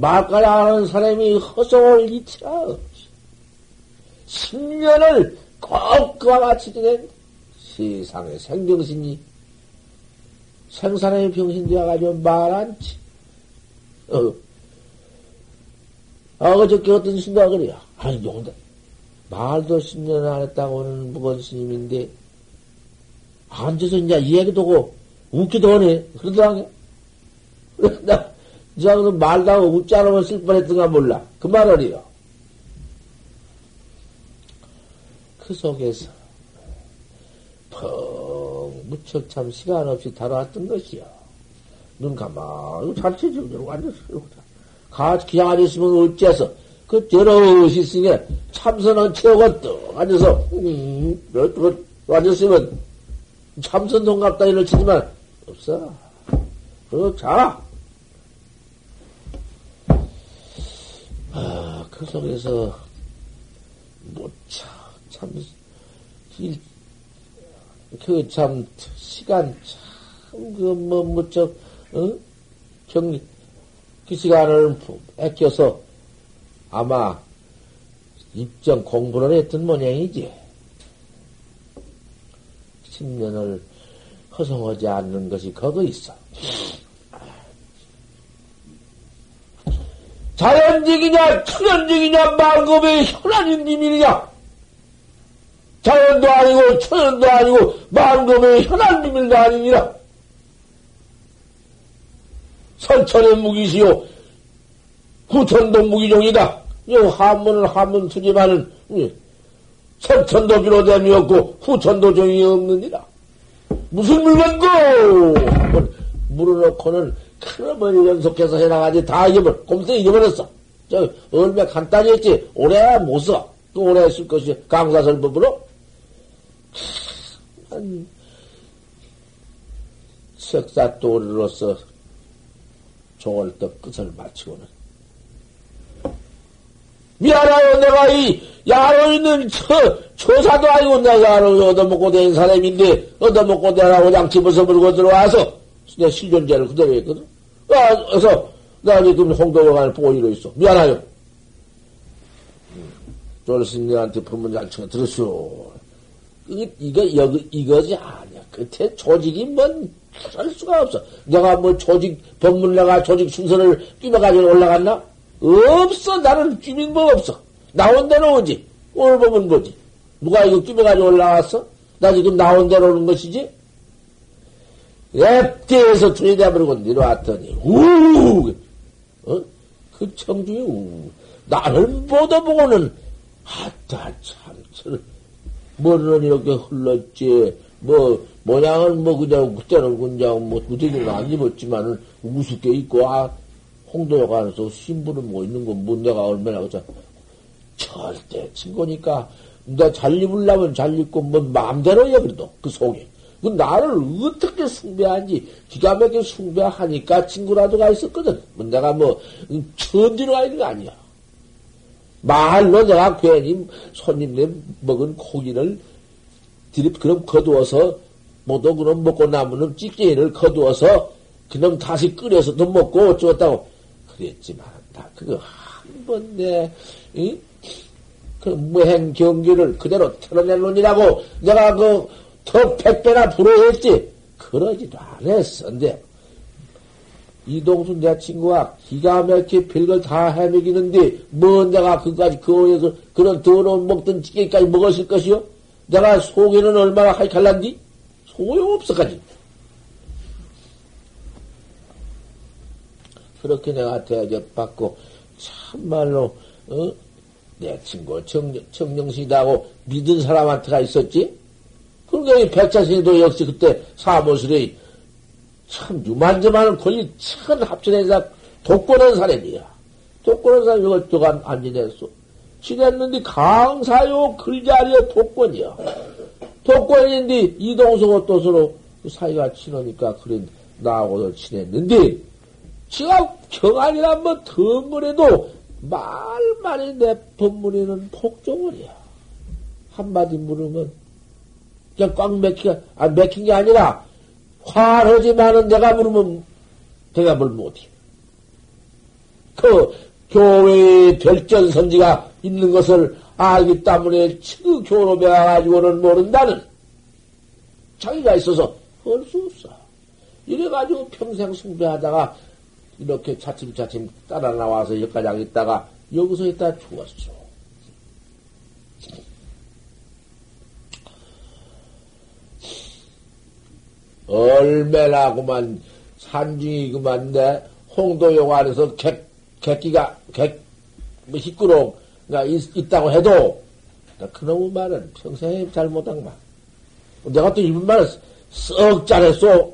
하는 사람이 허송을 이치라 없지. 10년을 꼭 그와 같이 지낸 세상의 생정신이 생사의 병신 되어가지고 말 않지. 어. 아, 어저께 어떤 신도가 그래요. 아니, 농담. 말도 10년 안 했다고는 무건 스님인데, 앉아서 이제 이야기도 하고, 웃기도 하네. 그러더라고. *laughs* 나, 말도 하고 웃지 않으면 쓸 뻔했던가 몰라. 그 말을이요. 그 속에서, 펑, 무척 참 시간 없이 다뤄왔던 것이요. 눈 가만히 잘치적으로 앉았어요. 같이 기장 앉았으면 어째서, 그 여럿이 있으니 참선은 채우고 또 앉아서, 음, 그, 앉았으면 참선 동갑다 이를 치지만, 없어. 그리고 자. 아, 그 속에서, 못 차, 참, 일, 그 참, 시간 참, 그, 뭐, 무척, 어? 정, 그 시간을 아껴서 아마 입정 공부를 했던 모양이지. 10년을 허송하지 않는 것이 거기 있어. 자연직이냐, 천연직이냐, 만급의 현안인 님이냐? 자연도 아니고 천연도 아니고 만금의 현안 비밀도 아니니라. 선천의 무기시요 후천도 무기종이다. 이 한문을 한문 투지만은 선천도 비로됨이 없고 후천도 종이 없느니라. 무슨 물건고 물어놓고는 큰어머니 연속해서 해나가지 다 잊어버려. 곰새 잊어버렸어. 저 얼마 간단히 했지 오래 못 써. 또 오래 쓸 것이 강사설법으로 한 석사 또리로서 종을 또 끝을 마치고는 미안하요 내가 이 야로 있는 저 조사도 아니고 내가 야로 얻어먹고 된 사람인데 얻어먹고 내라고 그냥 집어서 물고 들어와서 내 실존자를 그대로 했거든. 아, 그래서 나 지금 홍도영안을 보고 이러 있어. 미안하요. 졸스님한테 법문장청을 들었슈. 이거, 이거, 이거지 아니야. 끝에 조직이 뭔, 할 수가 없어. 내가 뭐 조직, 법문 내가 조직 순서를 끼워가지고 올라갔나? 없어. 나는 끼민 법 없어. 나온 대로 오지. 오늘 보면 뭐지? 누가 이거 끼워가지고 올라왔어? 나 지금 나온 대로 오는 것이지? 앱대에서 들이대버리고 내려왔더니, 우! 어? 그 청중이 우. 나를 못 얻어보고는, 아따, 참, 참. 머리는 이렇게 흘렀지, 뭐, 모양은 뭐 그냥, 그때는 그냥 뭐, 무대기는 안 입었지만은, 우습게 입고, 아, 홍도역 안에서 신부를 뭐 있는 건 뭐 내가 얼마나 그자 절대 친구니까, 내가 잘 입으려면 잘 입고, 뭐, 마음대로야, 그래도, 그 속에. 그 나를 어떻게 숭배한지 기가 막히게 숭배하니까 친구라도가 있었거든. 뭐 내가 뭐, 천지로 가 있는 거 아니야. 말로 내가 괜히 손님들 먹은 고기를 드립 그럼 거두어서 모두 그럼 먹고 남은 찌개를 거두어서 그놈 다시 끓여서 도 먹고 어쩌겠다고 그랬지만 다 그거 한 번내그 무행 경기를 그대로 털어낼론이라고 내가 그 더 백배나 불어했지. 그러지도 않았어. 근데 이동수 내 친구가 기가 막히게 별걸 다 해먹이는데 뭐 내가 그까지 그거에서 그런 더러운 먹던 찌개까지 먹었을 것이요? 내가 속에는 얼마나 하이칼란디? 소용없어가지. 그렇게 내가 대접받고 참말로 어? 내 친구 청정, 청정시다고 믿은 사람한테가 있었지? 그러니까 백자신도 역시 그때 사무실에 참 유만저만한 권리 천 합쳐내서 독권한 사람이야. 독권한 사람이 이것저것 안 지냈어. 지냈는데 강사요 글자리에 독권이야. 독권인데 이동석 어떠서로 사이가 친하니까 그래 나하고도 친했는데 지가 경안이란 뭐 덩그래도 말만이 내 법문에는 폭종을이야. 한마디 물으면 그냥 꽉 맥히가, 아, 맥힌 게 아니라 화하지만은 내가 물으면 대답을 못해. 그 교회의 별전 선지가 있는 것을 알기 때문에 그 교로 배워가지고는 모른다는 자기가 있어서 할 수 없어. 이래가지고 평생 숭배하다가 이렇게 차츰차츰 따라 나와서 여기까지 있다가 여기서 있다 죽었어. 얼마나 그만 산중이 그만데 홍도용 안에서 객, 객기가, 객, 뭐, 희꾸렁가 있, 다고 해도, 그놈의 말은 평생에 잘못한 말. 내가 또 일본말을 썩 잘했어.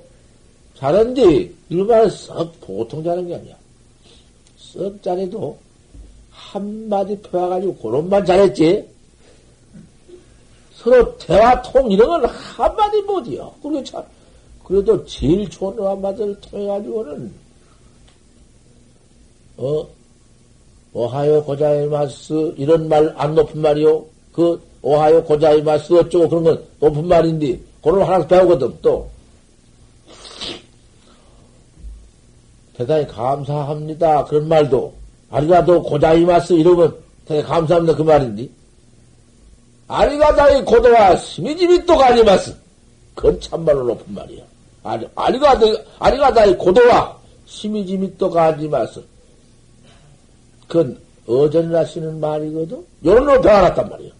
잘한디, 일본말을 썩 보통 잘한 게 아니야. 썩 잘해도, 한마디 펴와가지고 그런만 잘했지. 서로 대화 통 이런 건 한마디 못이요. 그게 참. 그래도 제일 좋은 한마디를 통해가지고는, 어, 오하요 고자이마스, 이런 말 안 높은 말이요. 그, 오하요 고자이마스 어쩌고 그런 건 높은 말인데, 그걸 하나 배우거든, 또. 대단히 감사합니다. 그런 말도. 아리가도 고자이마스 이러면 되게 감사합니다. 그 말인데. 아리가다이 고도와 스미지미 또 가지마스. 그건 참말로 높은 말이야. 아니, 아리가다, 아리가다의 고도와 심이지미 또 가지마스. 그건 어전이라 쓰는 말이거든? 요런 걸 배워놨단 말이야.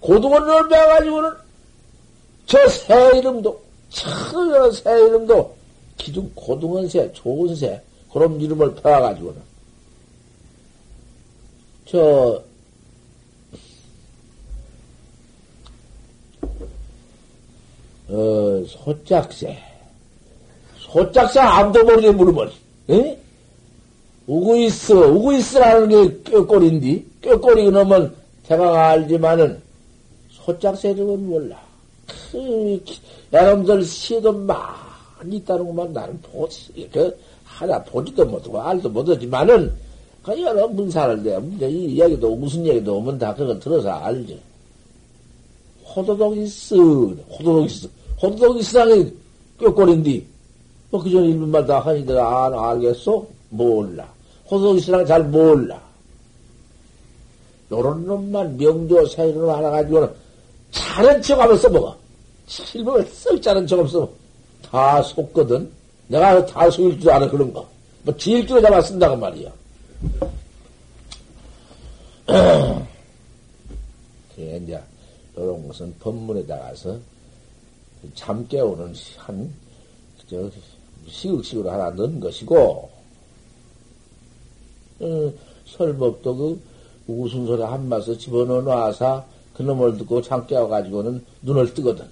고등어를 배워가지고는 저 새 이름도, 참, 새 이름도 기둥 고등어 새, 좋은 새, 그런 이름을 배워가지고는. 저, 어, 소짝새. 소짝새 아무도 모르게 물으면, 에? 우고 있어, 우고 있으라는 게 꾀꼬리인데, 꾀꼬리 그놈은 대가가 알지만은, 소짝새 이름은 몰라. 그, 여러분들 시도 많이 있다는 것만 나는 보지, 그, 하나 보지도 못하고 알도 못하지만은, 그 여러 문사를 내, 이 이야기도, 무슨 얘기도 오면 다 그건 들어서 알지. 호도독 있어, 호도독 있어. 호도독 있으라는 게 꾀꼬리인데, 뭐, 그전 일분말 다 하니들 안 알겠어? 몰라. 호석이스랑 잘 몰라. 요런 놈만 명조 사이로 알아가지고는 잘한 척 하면서 먹어. 실물을 썩 잘한 척 하면서 다 속거든. 내가 다 속일 줄 알아, 그런 거. 뭐, 지일줄로 잡아 쓴다고 말이야. *clears throat* 그게 이제, 요런 것은 법문에다가서 잠 깨우는 한, 저, 시극식으로 하나 넣은 것이고, 어, 설법도 그 웃음 소리 한 마서 집어넣어 놔서 그놈을 듣고 잠 깨워가지고는 눈을 뜨거든.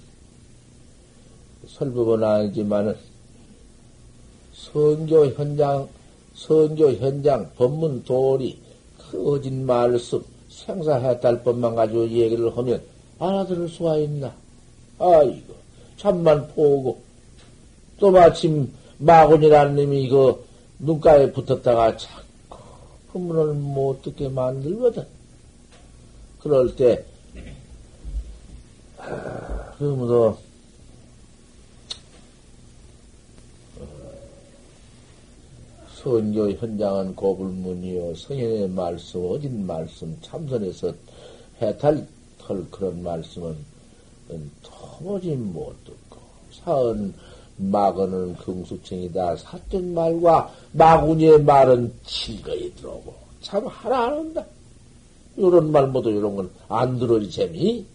설법은 아니지만은 선교 현장, 선교 현장, 법문 도리, 그 어진 말씀, 생사해탈 법만 가지고 얘기를 하면 알아들을 수가 있나? 아이고, 참만 포고, 또 마침 마군이라는 놈이 이거 눈가에 붙었다가 참 법문을 못 듣게 만들거든. 그럴 때, 아, 그러므로, 선교 현장은 고불문이요. 성현의 말씀, 어진 말씀, 참선에서 해탈 털 그런 말씀은 도무지 못 듣고 사은 마거는 긍수청이다. 사뜻 말과 마구니의 말은 즐거이 들어오고 참 하나 안 한다. 이런 말 모두 이런 건 안 들어지 재미.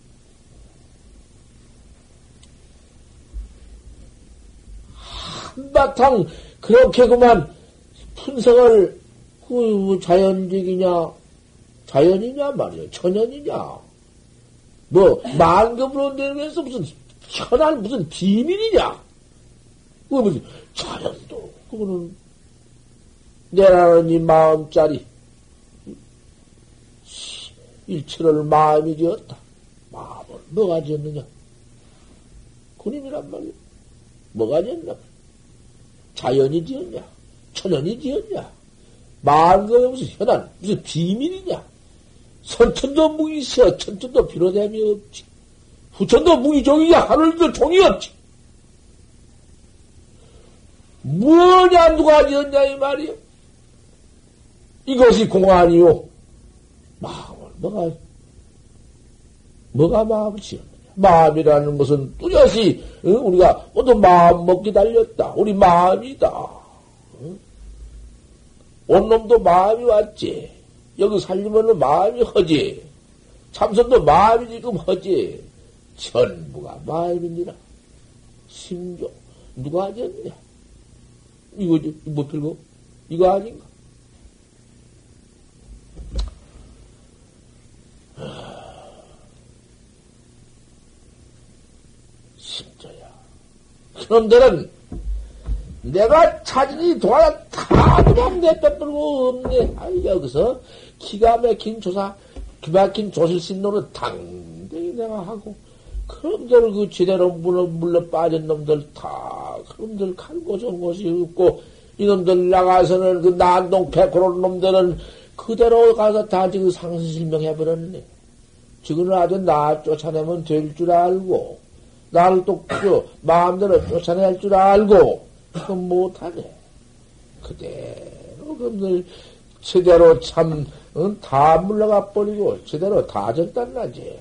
한바탕 그렇게 그만 분석을 그 자연적이냐 자연이냐 말이야 천연이냐 뭐 만급으로 내면서 무슨 천할 무슨 비밀이냐 그 무슨 자연도 그거는 내라는 이 마음짜리 일체를 마음이 지었다. 마음을 뭐가 지었느냐? 군인이란 말이야. 뭐가 지었냐? 자연이 지었냐? 천연이 지었냐? 만거에 무슨 현안, 무슨 비밀이냐? 선천도 무이시여, 천천도 비로됨이 없지. 후천도 무이종이냐, 하늘도 종이 없지. 뭐냐, 누가 지었냐, 이 말이야. 이것이 공안이요. 마음을, 뭐가, 뭐가 마음을 지었느냐. 마음이라는 것은 뚜렷이, 응? 우리가 모두 마음 먹기 달렸다. 우리 마음이다. 응? 온 놈도 마음이 왔지. 여기 살리면은 마음이 허지. 참선도 마음이 지금 허지. 전부가 마음이니라. 심조. 누가 하졌냐? 이거지. 못 들고? 이거 아닌가? 심조야. 그놈들은 내가 자진이 도와다 다 도망 내빼버리고 없네. 아, 여기서 기가 막힌 조사, 기가 막힌 조실신노를 당대히 내가 하고, 그놈들 그 제대로 물러, 물러 빠진 놈들 다, 그놈들 갈고 좋은 곳이 없고, 이놈들 나가서는 그 난동 백호로 놈들은 그대로 가서 다 지금 상승실명해버렸네. 지금은 아주 나 쫓아내면 될 줄 알고, 나를 또, 그, 마음대로 쫓아낼 줄 알고, 그건 못하네. 그대로 그들 제대로 참, 응? 다 물러가 버리고, 제대로 다 적단나지.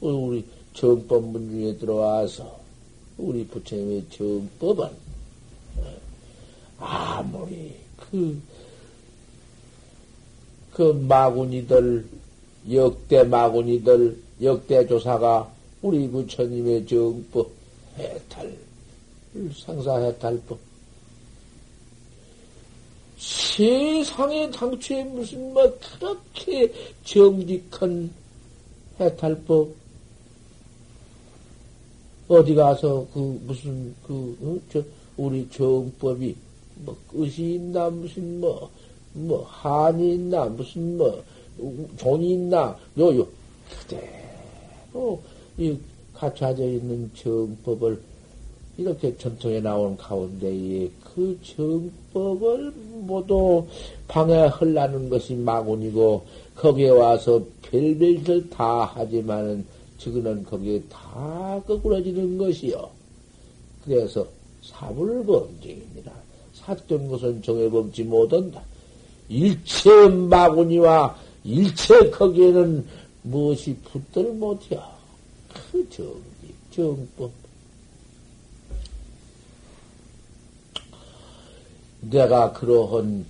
우리 정법문 중에 들어와서, 우리 부처님의 정법은, 아무리 그, 그 마구니들, 역대 마구니들, 역대 조사가 우리 부처님의 정법 해탈, 상사 해탈법. 세상에 당초에 무슨 뭐 그렇게 정직한 해탈법 어디 가서 그 무슨 그 어? 저 우리 정법이 뭐 끝이 있나 무슨 뭐뭐 뭐 한이 있나 무슨 뭐 종이 있나 요요 그대로 이 갖춰져 있는 정법을 이렇게 전통에 나온 가운데에 그 정법을 모두 방해하려는 것이 마군이고 거기에 와서 별별 짓을 다 하지만은 지금은 거기에 다 거꾸러지는 것이요. 그래서 사불범죄입니다. 삿된 것은 정해범지 못한다. 일체 마군이와 일체 거기에는 무엇이 붙들 못해요. 그 정직, 정법. 내가 그러한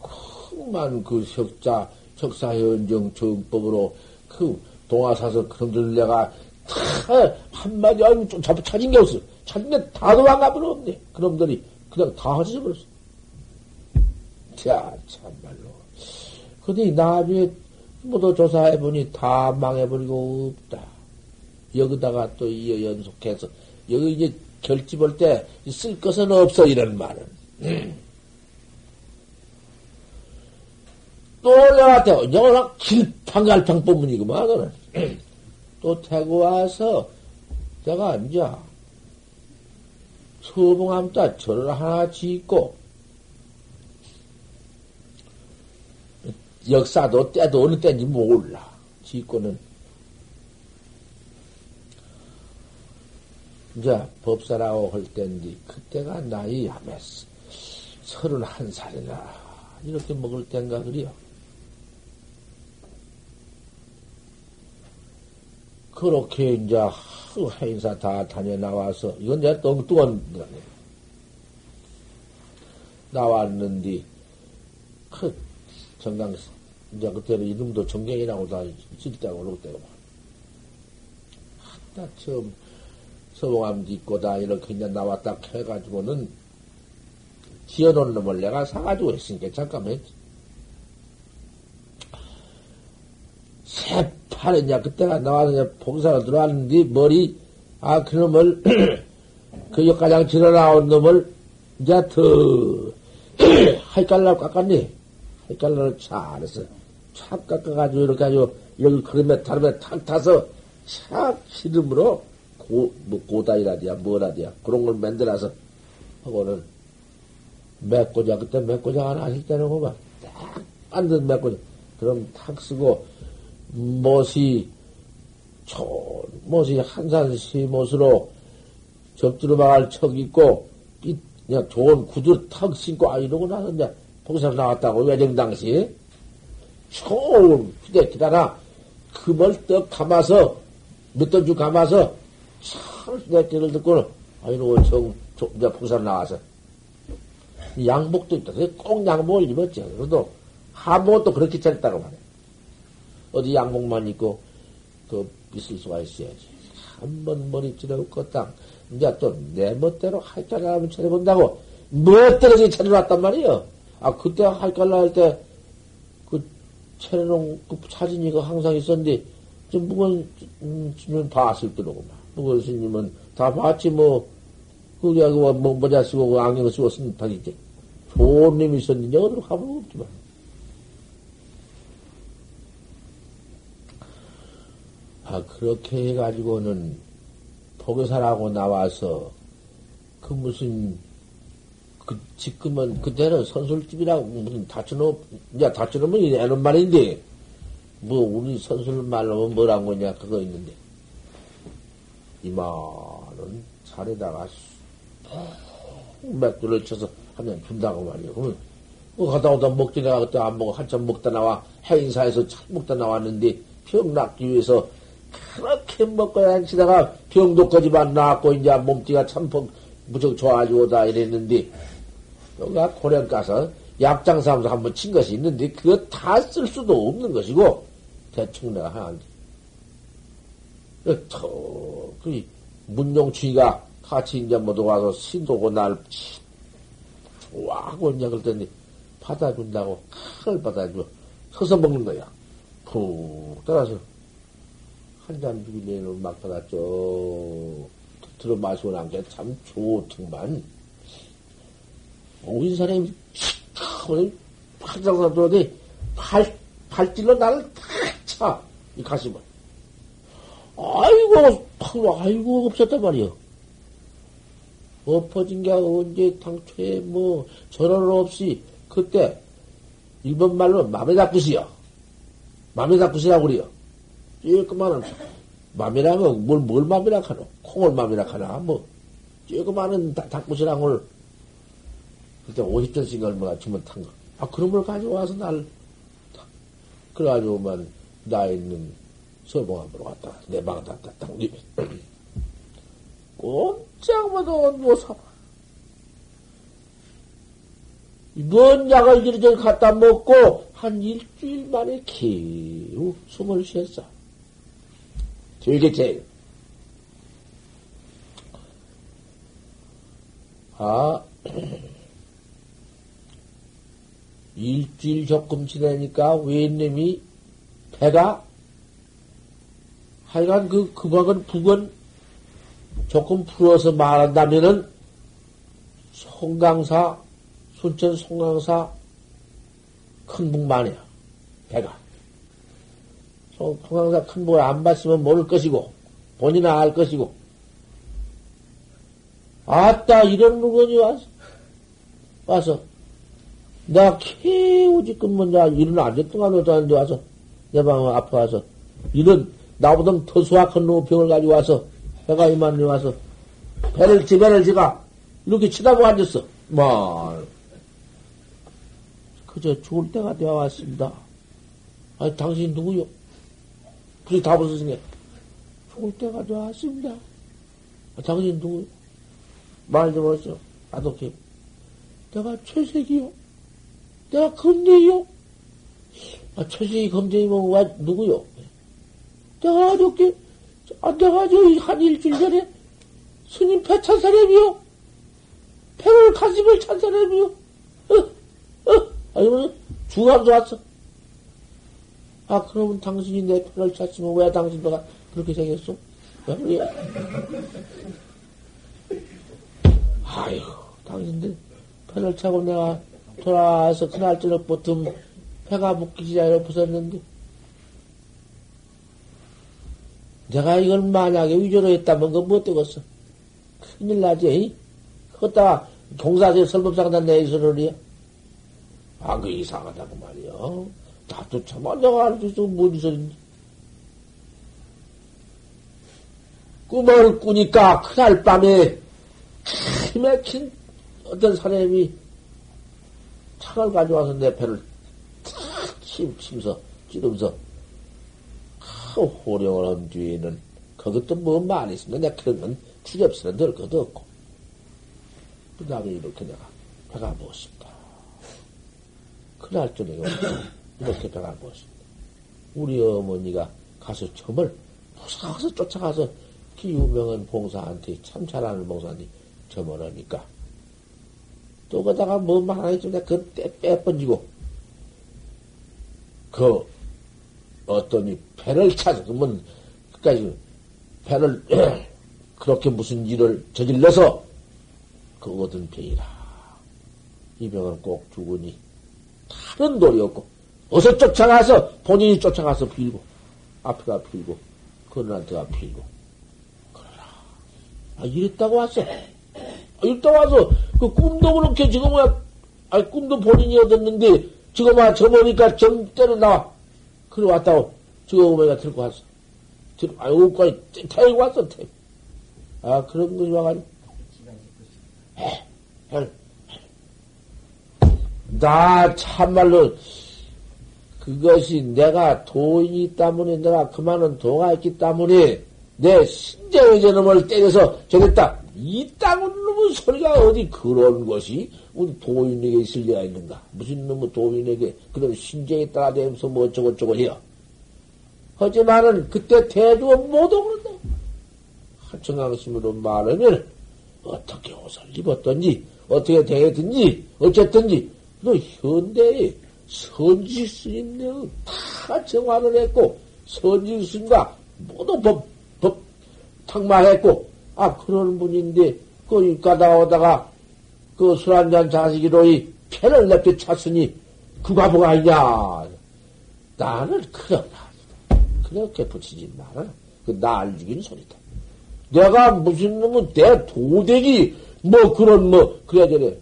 큰만 그 석자, 석사현정 정법으로 그 동화사서 그런들 내가 다 한마디 아니면 좀 잡아 찾은 게 없어. 찾은 게 다 도망가 버렸네. 그놈들이 그냥 다 허지버렸어. 자, 참말로. 근데 나중에 모두 조사해보니 다 망해버리고 없다. 여기다가 또 이어 연속해서, 여기 이제 결집할 때 쓸 것은 없어, 이런 말은. 음. *clears throat* 또 내한테 영원한 길팡갈팡 법문이구만, 너는. 또 태고 와서 내가 이제 서봉함따 절을 하나 짓고 역사도 때도 어느 때인지 몰라. 짓고는 이제 법사라고 할 때인데 그때가 나이 하면서 서른 한 살이나 이렇게 먹을 땐가 그래요. 그렇게 이제 행사 다 다녀 나와서 이건 내가 엉뚱한 나왔는데 그 정강 이제 그때는 이름도 정경이라고 다 때고 그럴 때고 다 처음 서봉암 딛고 다 이렇게 이제 나왔다 해가지고는 지어놓은 놈을 내가 사가지고 했으니까 잠깐만 새 이제 그때가 이제 봉사로 들어왔는데 머리 아 그놈을 *clears throat* 그 역가장 지어 나온 놈을 이제 더 *clears throat* 할깔날 깎았니 헷갈려를 잘했어. 착 깎아가지고 이렇게 가지고 여기 그림에 다름에 탁 타서 착 시름으로 고, 뭐 고다이라디야 뭐라디야 그런 걸 만들어서 하고는 맥고자 그때 맥고자 하나 하실 때는 그만 딱 만든 맥고자 그럼 탁 쓰고 못이 촌 못이 한산 시 못으로 접두르방을 척 입고 그냥 좋은 구두 탁 신고 아 이러고 나서 이제 거기서 나왔다고 외정 당시 좋은 휴대기다나 금을 떡 감아서 몇던 주 감아서 참 휴대기를 듣고는 아이고 정 이제 풍산 나와서 양복도 있다. 꼭 양복을 입었죠. 그래도 한복도 그렇게 차렸다고 말해. 어디 양복만 입고 그 있을 수가 있어야지. 한 번 머리 찌르고 껐다. 이제 또 내 멋대로 할줄 알면 차려본다고 멋대로 차려놨단 말이에요. 아, 그때 할깔라 할 때, 그, 차려놓은 그 사진이 그 항상 있었는데, 좀 무건, 음, 스님 봤을 때로구만. 무건 스님은 다 봤지, 뭐, 그게, 그, 뭐, 모자 쓰고, 그 안경 쓰고 쓴 닭이지. 좋은 놈이 있었는데, 어디로 가볼 없지만. 아, 그렇게 해가지고는, 포교사라고 나와서, 그 무슨, 그, 지금은, 그때는 선술집이라고 무슨 다쳐놓, 이제 다쳐놓으면 이래는 말인데, 뭐, 우리 선술 말로 뭐란 거냐, 그거 있는데. 이만은 살에다가 맥주를 쳐서 하면 준다고 말이야. 그러면, 그 갔다 오다 먹지 내가 그때 안 먹어. 한참 먹다 나와. 해인사에서 참 먹다 나왔는데, 병 낫기 위해서 그렇게 먹고 다니다가 병도까지만 나왔고, 이제 몸띠가 참 무척 좋아지고 다 이랬는데, 여기가 고령 가서 약장사무소 한번 친 것이 있는데 그거 다 쓸 수도 없는 것이고 대충 내가 하는데. 그 문용추이가 같이 이제 모두 와서 신도고 날 와하고 이제 그랬더니 받아준다고 칼을 받아줘 서서 먹는 거야. 푹 따라서 한 잔 주기내는 막 받았죠 들어 마시고 난 게 참 좋더만 우리 사람이 오늘 팔장사 들어오니 팔, 팔질로 나를 탁 차. 이 가슴을. 아이고, 아이고, 없었단 말이요. 엎어진 게 언제 당초에 뭐 전원 없이 그때 일본 말로 맘에 닦으시요. 맘에 닦으시라고 그래요. 쬐끄마는 맘이라면 뭘, 뭘 맘이라 하노? 콩을 맘이라 하나? 뭐, 닦으시라는 걸 그때 50전씩 얼마가 주문 탄 거. 아, 그런 걸 가져와서 날, 그래가지고만, 나 있는 서봉함으로 갔다, 내 방에 갔다, 딱, 꼼짝마도 못 사봐. 먼 약을 이리저리 갖다 먹고, 한 일주일 만에 겨우 숨을 쉬었어. 제일. 아, 일주일 조금 지나니까 웬님이 배가 하여간 그, 그박은 북은 조금 풀어서 말한다면은 송강사, 순천 송강사 큰 북만이야. 배가. 송강사 큰 북을 안 봤으면 모를 것이고, 본인은 알 것이고. 아따, 이런 물건이 와서, 와서, 내가 개우 지금 먼저 일은 앉았동안 못하는데 와서 내 방에 앞에 와서 이런 나보다 더 수확한 놈 병을 가지고 와서 배가 이만해 와서 배를 지 배를 지가 이렇게 치다보고 앉았어. 뭐 그저 죽을 때가 되어 왔습니다. 아니 당신 누구요? 그래 답을 게 죽을 때가 되었습니다. 아, 당신 누구? 말좀 하시오. 아독해. 내가 최색이요. 내가 검쟁이요. 아, 최색이 검쟁이면 와, 누구요? 내가 어저께, 아, 내가 저한 일주일 전에 스님 배 찬 사람이요. 배를 가슴을 찬 사람이요. 어, 어, 아니면 주감도 왔어. 아, 그러면 당신이 내 편을 찾으면 왜 당신도가 그렇게 생겼어? 왜? 아이고, 당신들 편을 차고 내가 돌아와서 그날 저녁부터 배가 붓기 시작해 부었는데 내가 이걸 만약에 위조로 했다면 그거 못 되겠어. 큰일 나지. 그것다가 동사세 설법상단 내서를이야. 아, 그 이상하다고 말이야. 나도 참, 내가 있어. 뭔 소린지. 꿈을 꾸니까 그날 밤에 기막힌 어떤 사람이 창을 가져와서 내 배를 탁 침, 치면서, 찌르면서, 그 호령을 한 뒤에는 그것도 뭐 많이 있습니다. 내가 그런 건 추접스러 늘 것도 없고. 그 다음에 이렇게 내가 배가 무엇입니다. 그날 저녁에 이렇게 배가 무엇입니다. 우리 어머니가 가서 점을 무서워서 쫓아가서 그 유명한 봉사한테 참 잘하는 봉사한테 점을 하니까 또 거다가 뭐 하나 있으면 그때 빼번지고 그 어떤 이 배를 찾아 그러면 끝까지 배를 *clears throat* 그렇게 무슨 일을 저질러서 그거든 병이라 이 병은 꼭 죽으니 다른 돌이 없고 어서 쫓아가서 본인이 쫓아가서 빌고 앞에가 빌고 그런한테가 빌고 아, 이랬다고 왔어. 아, 이랬다고 와서, 그 꿈도 그렇게 지금 은 아, 꿈도 본인이 얻었는데, 지금 와, 저 보니까 정 때려 나와. 그래 왔다고, 지금 어머니가 들고 왔어. 들, 아, 여기까지 태우고 왔어, 태 아, 그런 것이 와가지고. 나 참말로, 그것이 내가 도인이 때문에 내가 그만한 도가 있기 때문에 내 신장의 저놈을 때려서 저랬다. 이 땅은 놈의 소리가 어디 그런 것이 우리 도인에게 있을 리가 있는가? 무슨 놈의 도인에게 그런 신장에 따라다니면서 뭐 어쩌고저쩌고 해요. 하지만은 그때 대두가 못 오는다. 하청강심으로 말하면 어떻게 옷을 입었든지 어떻게 대했든지 어쨌든지 너 현대에 선지 스님네다 정화를 했고 선지 스님과 모두 법 탁마했고, 아, 그런 분인데, 그, 가다 오다가, 그 술 한잔 자식이로 이 패를 내게 찼으니, 그 과보가 아니냐. 나는 그런, 그렇게 붙이지 마라. 그, 날 죽인 소리다. 내가 무슨 놈은 내 도대기, 뭐, 그런, 뭐, 그래야 되네.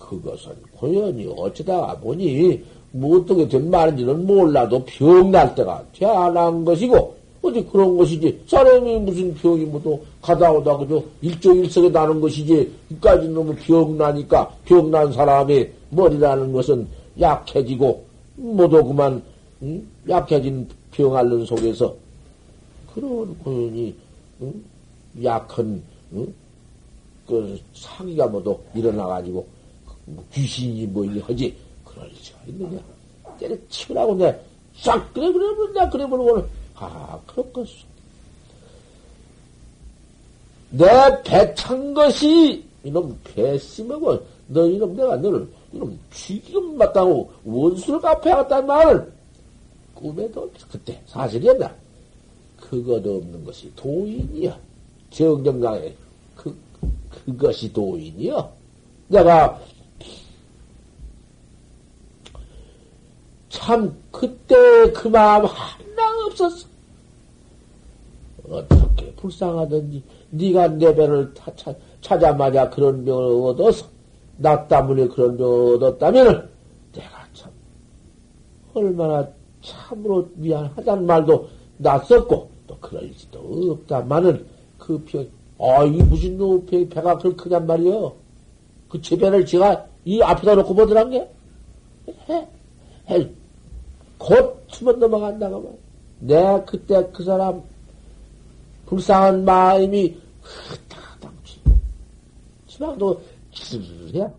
그것은 고연히 어쩌다가 보니, 뭐 어떻게 된 말인지는 몰라도 병 날 때가 태어난 것이고, 어디 그런 것이지. 사람이 무슨 병이 뭐또 가다 오다 그저 일종일석에 나는 것이지. 이까지 너무 병 나니까 병 난 사람의 머리라는 것은 약해지고 모두 그만 응? 약해진 병 앓는 속에서 그런 고연히 응? 약한 응? 그 사기가 모두 일어나가지고 뭐 귀신이 뭐이 하지 그럴 리가 있느냐 때려 치우라고 내싹 그래 그래 그래 그래 버리고 아, 그렇겠소. 내 배찬 것이, 이놈 배심하고, 너 이놈 내가 너를, 이놈 쥐기금 맞다고 원수를 갚아야겠다는 말을 꿈에도 그때 사실이었나? 그것도 없는 것이 도인이야. 정정강에. 그, 그것이 도인이야. 내가 참 그때 그 마음 하나 없었어. 어떻게 불쌍하든지 네가 내 배를 타, 찾아마자 그런 병을 얻어서 나 때문에 그런 병을 얻었다면 내가 참 얼마나 참으로 미안하다는 말도 낯섰고 또 그럴지도 없다마는 그 병, 아, 이 무슨 놈 배, 배가 그렇게 크냔 말이여. 그 제배를 제가 이 앞에다 놓고 보더란 게? 해, 해. 곧 숨어 넘어간다고 말. 내가 그때 그 사람 불쌍한 마음이 흐다당치. 지방도 기스해야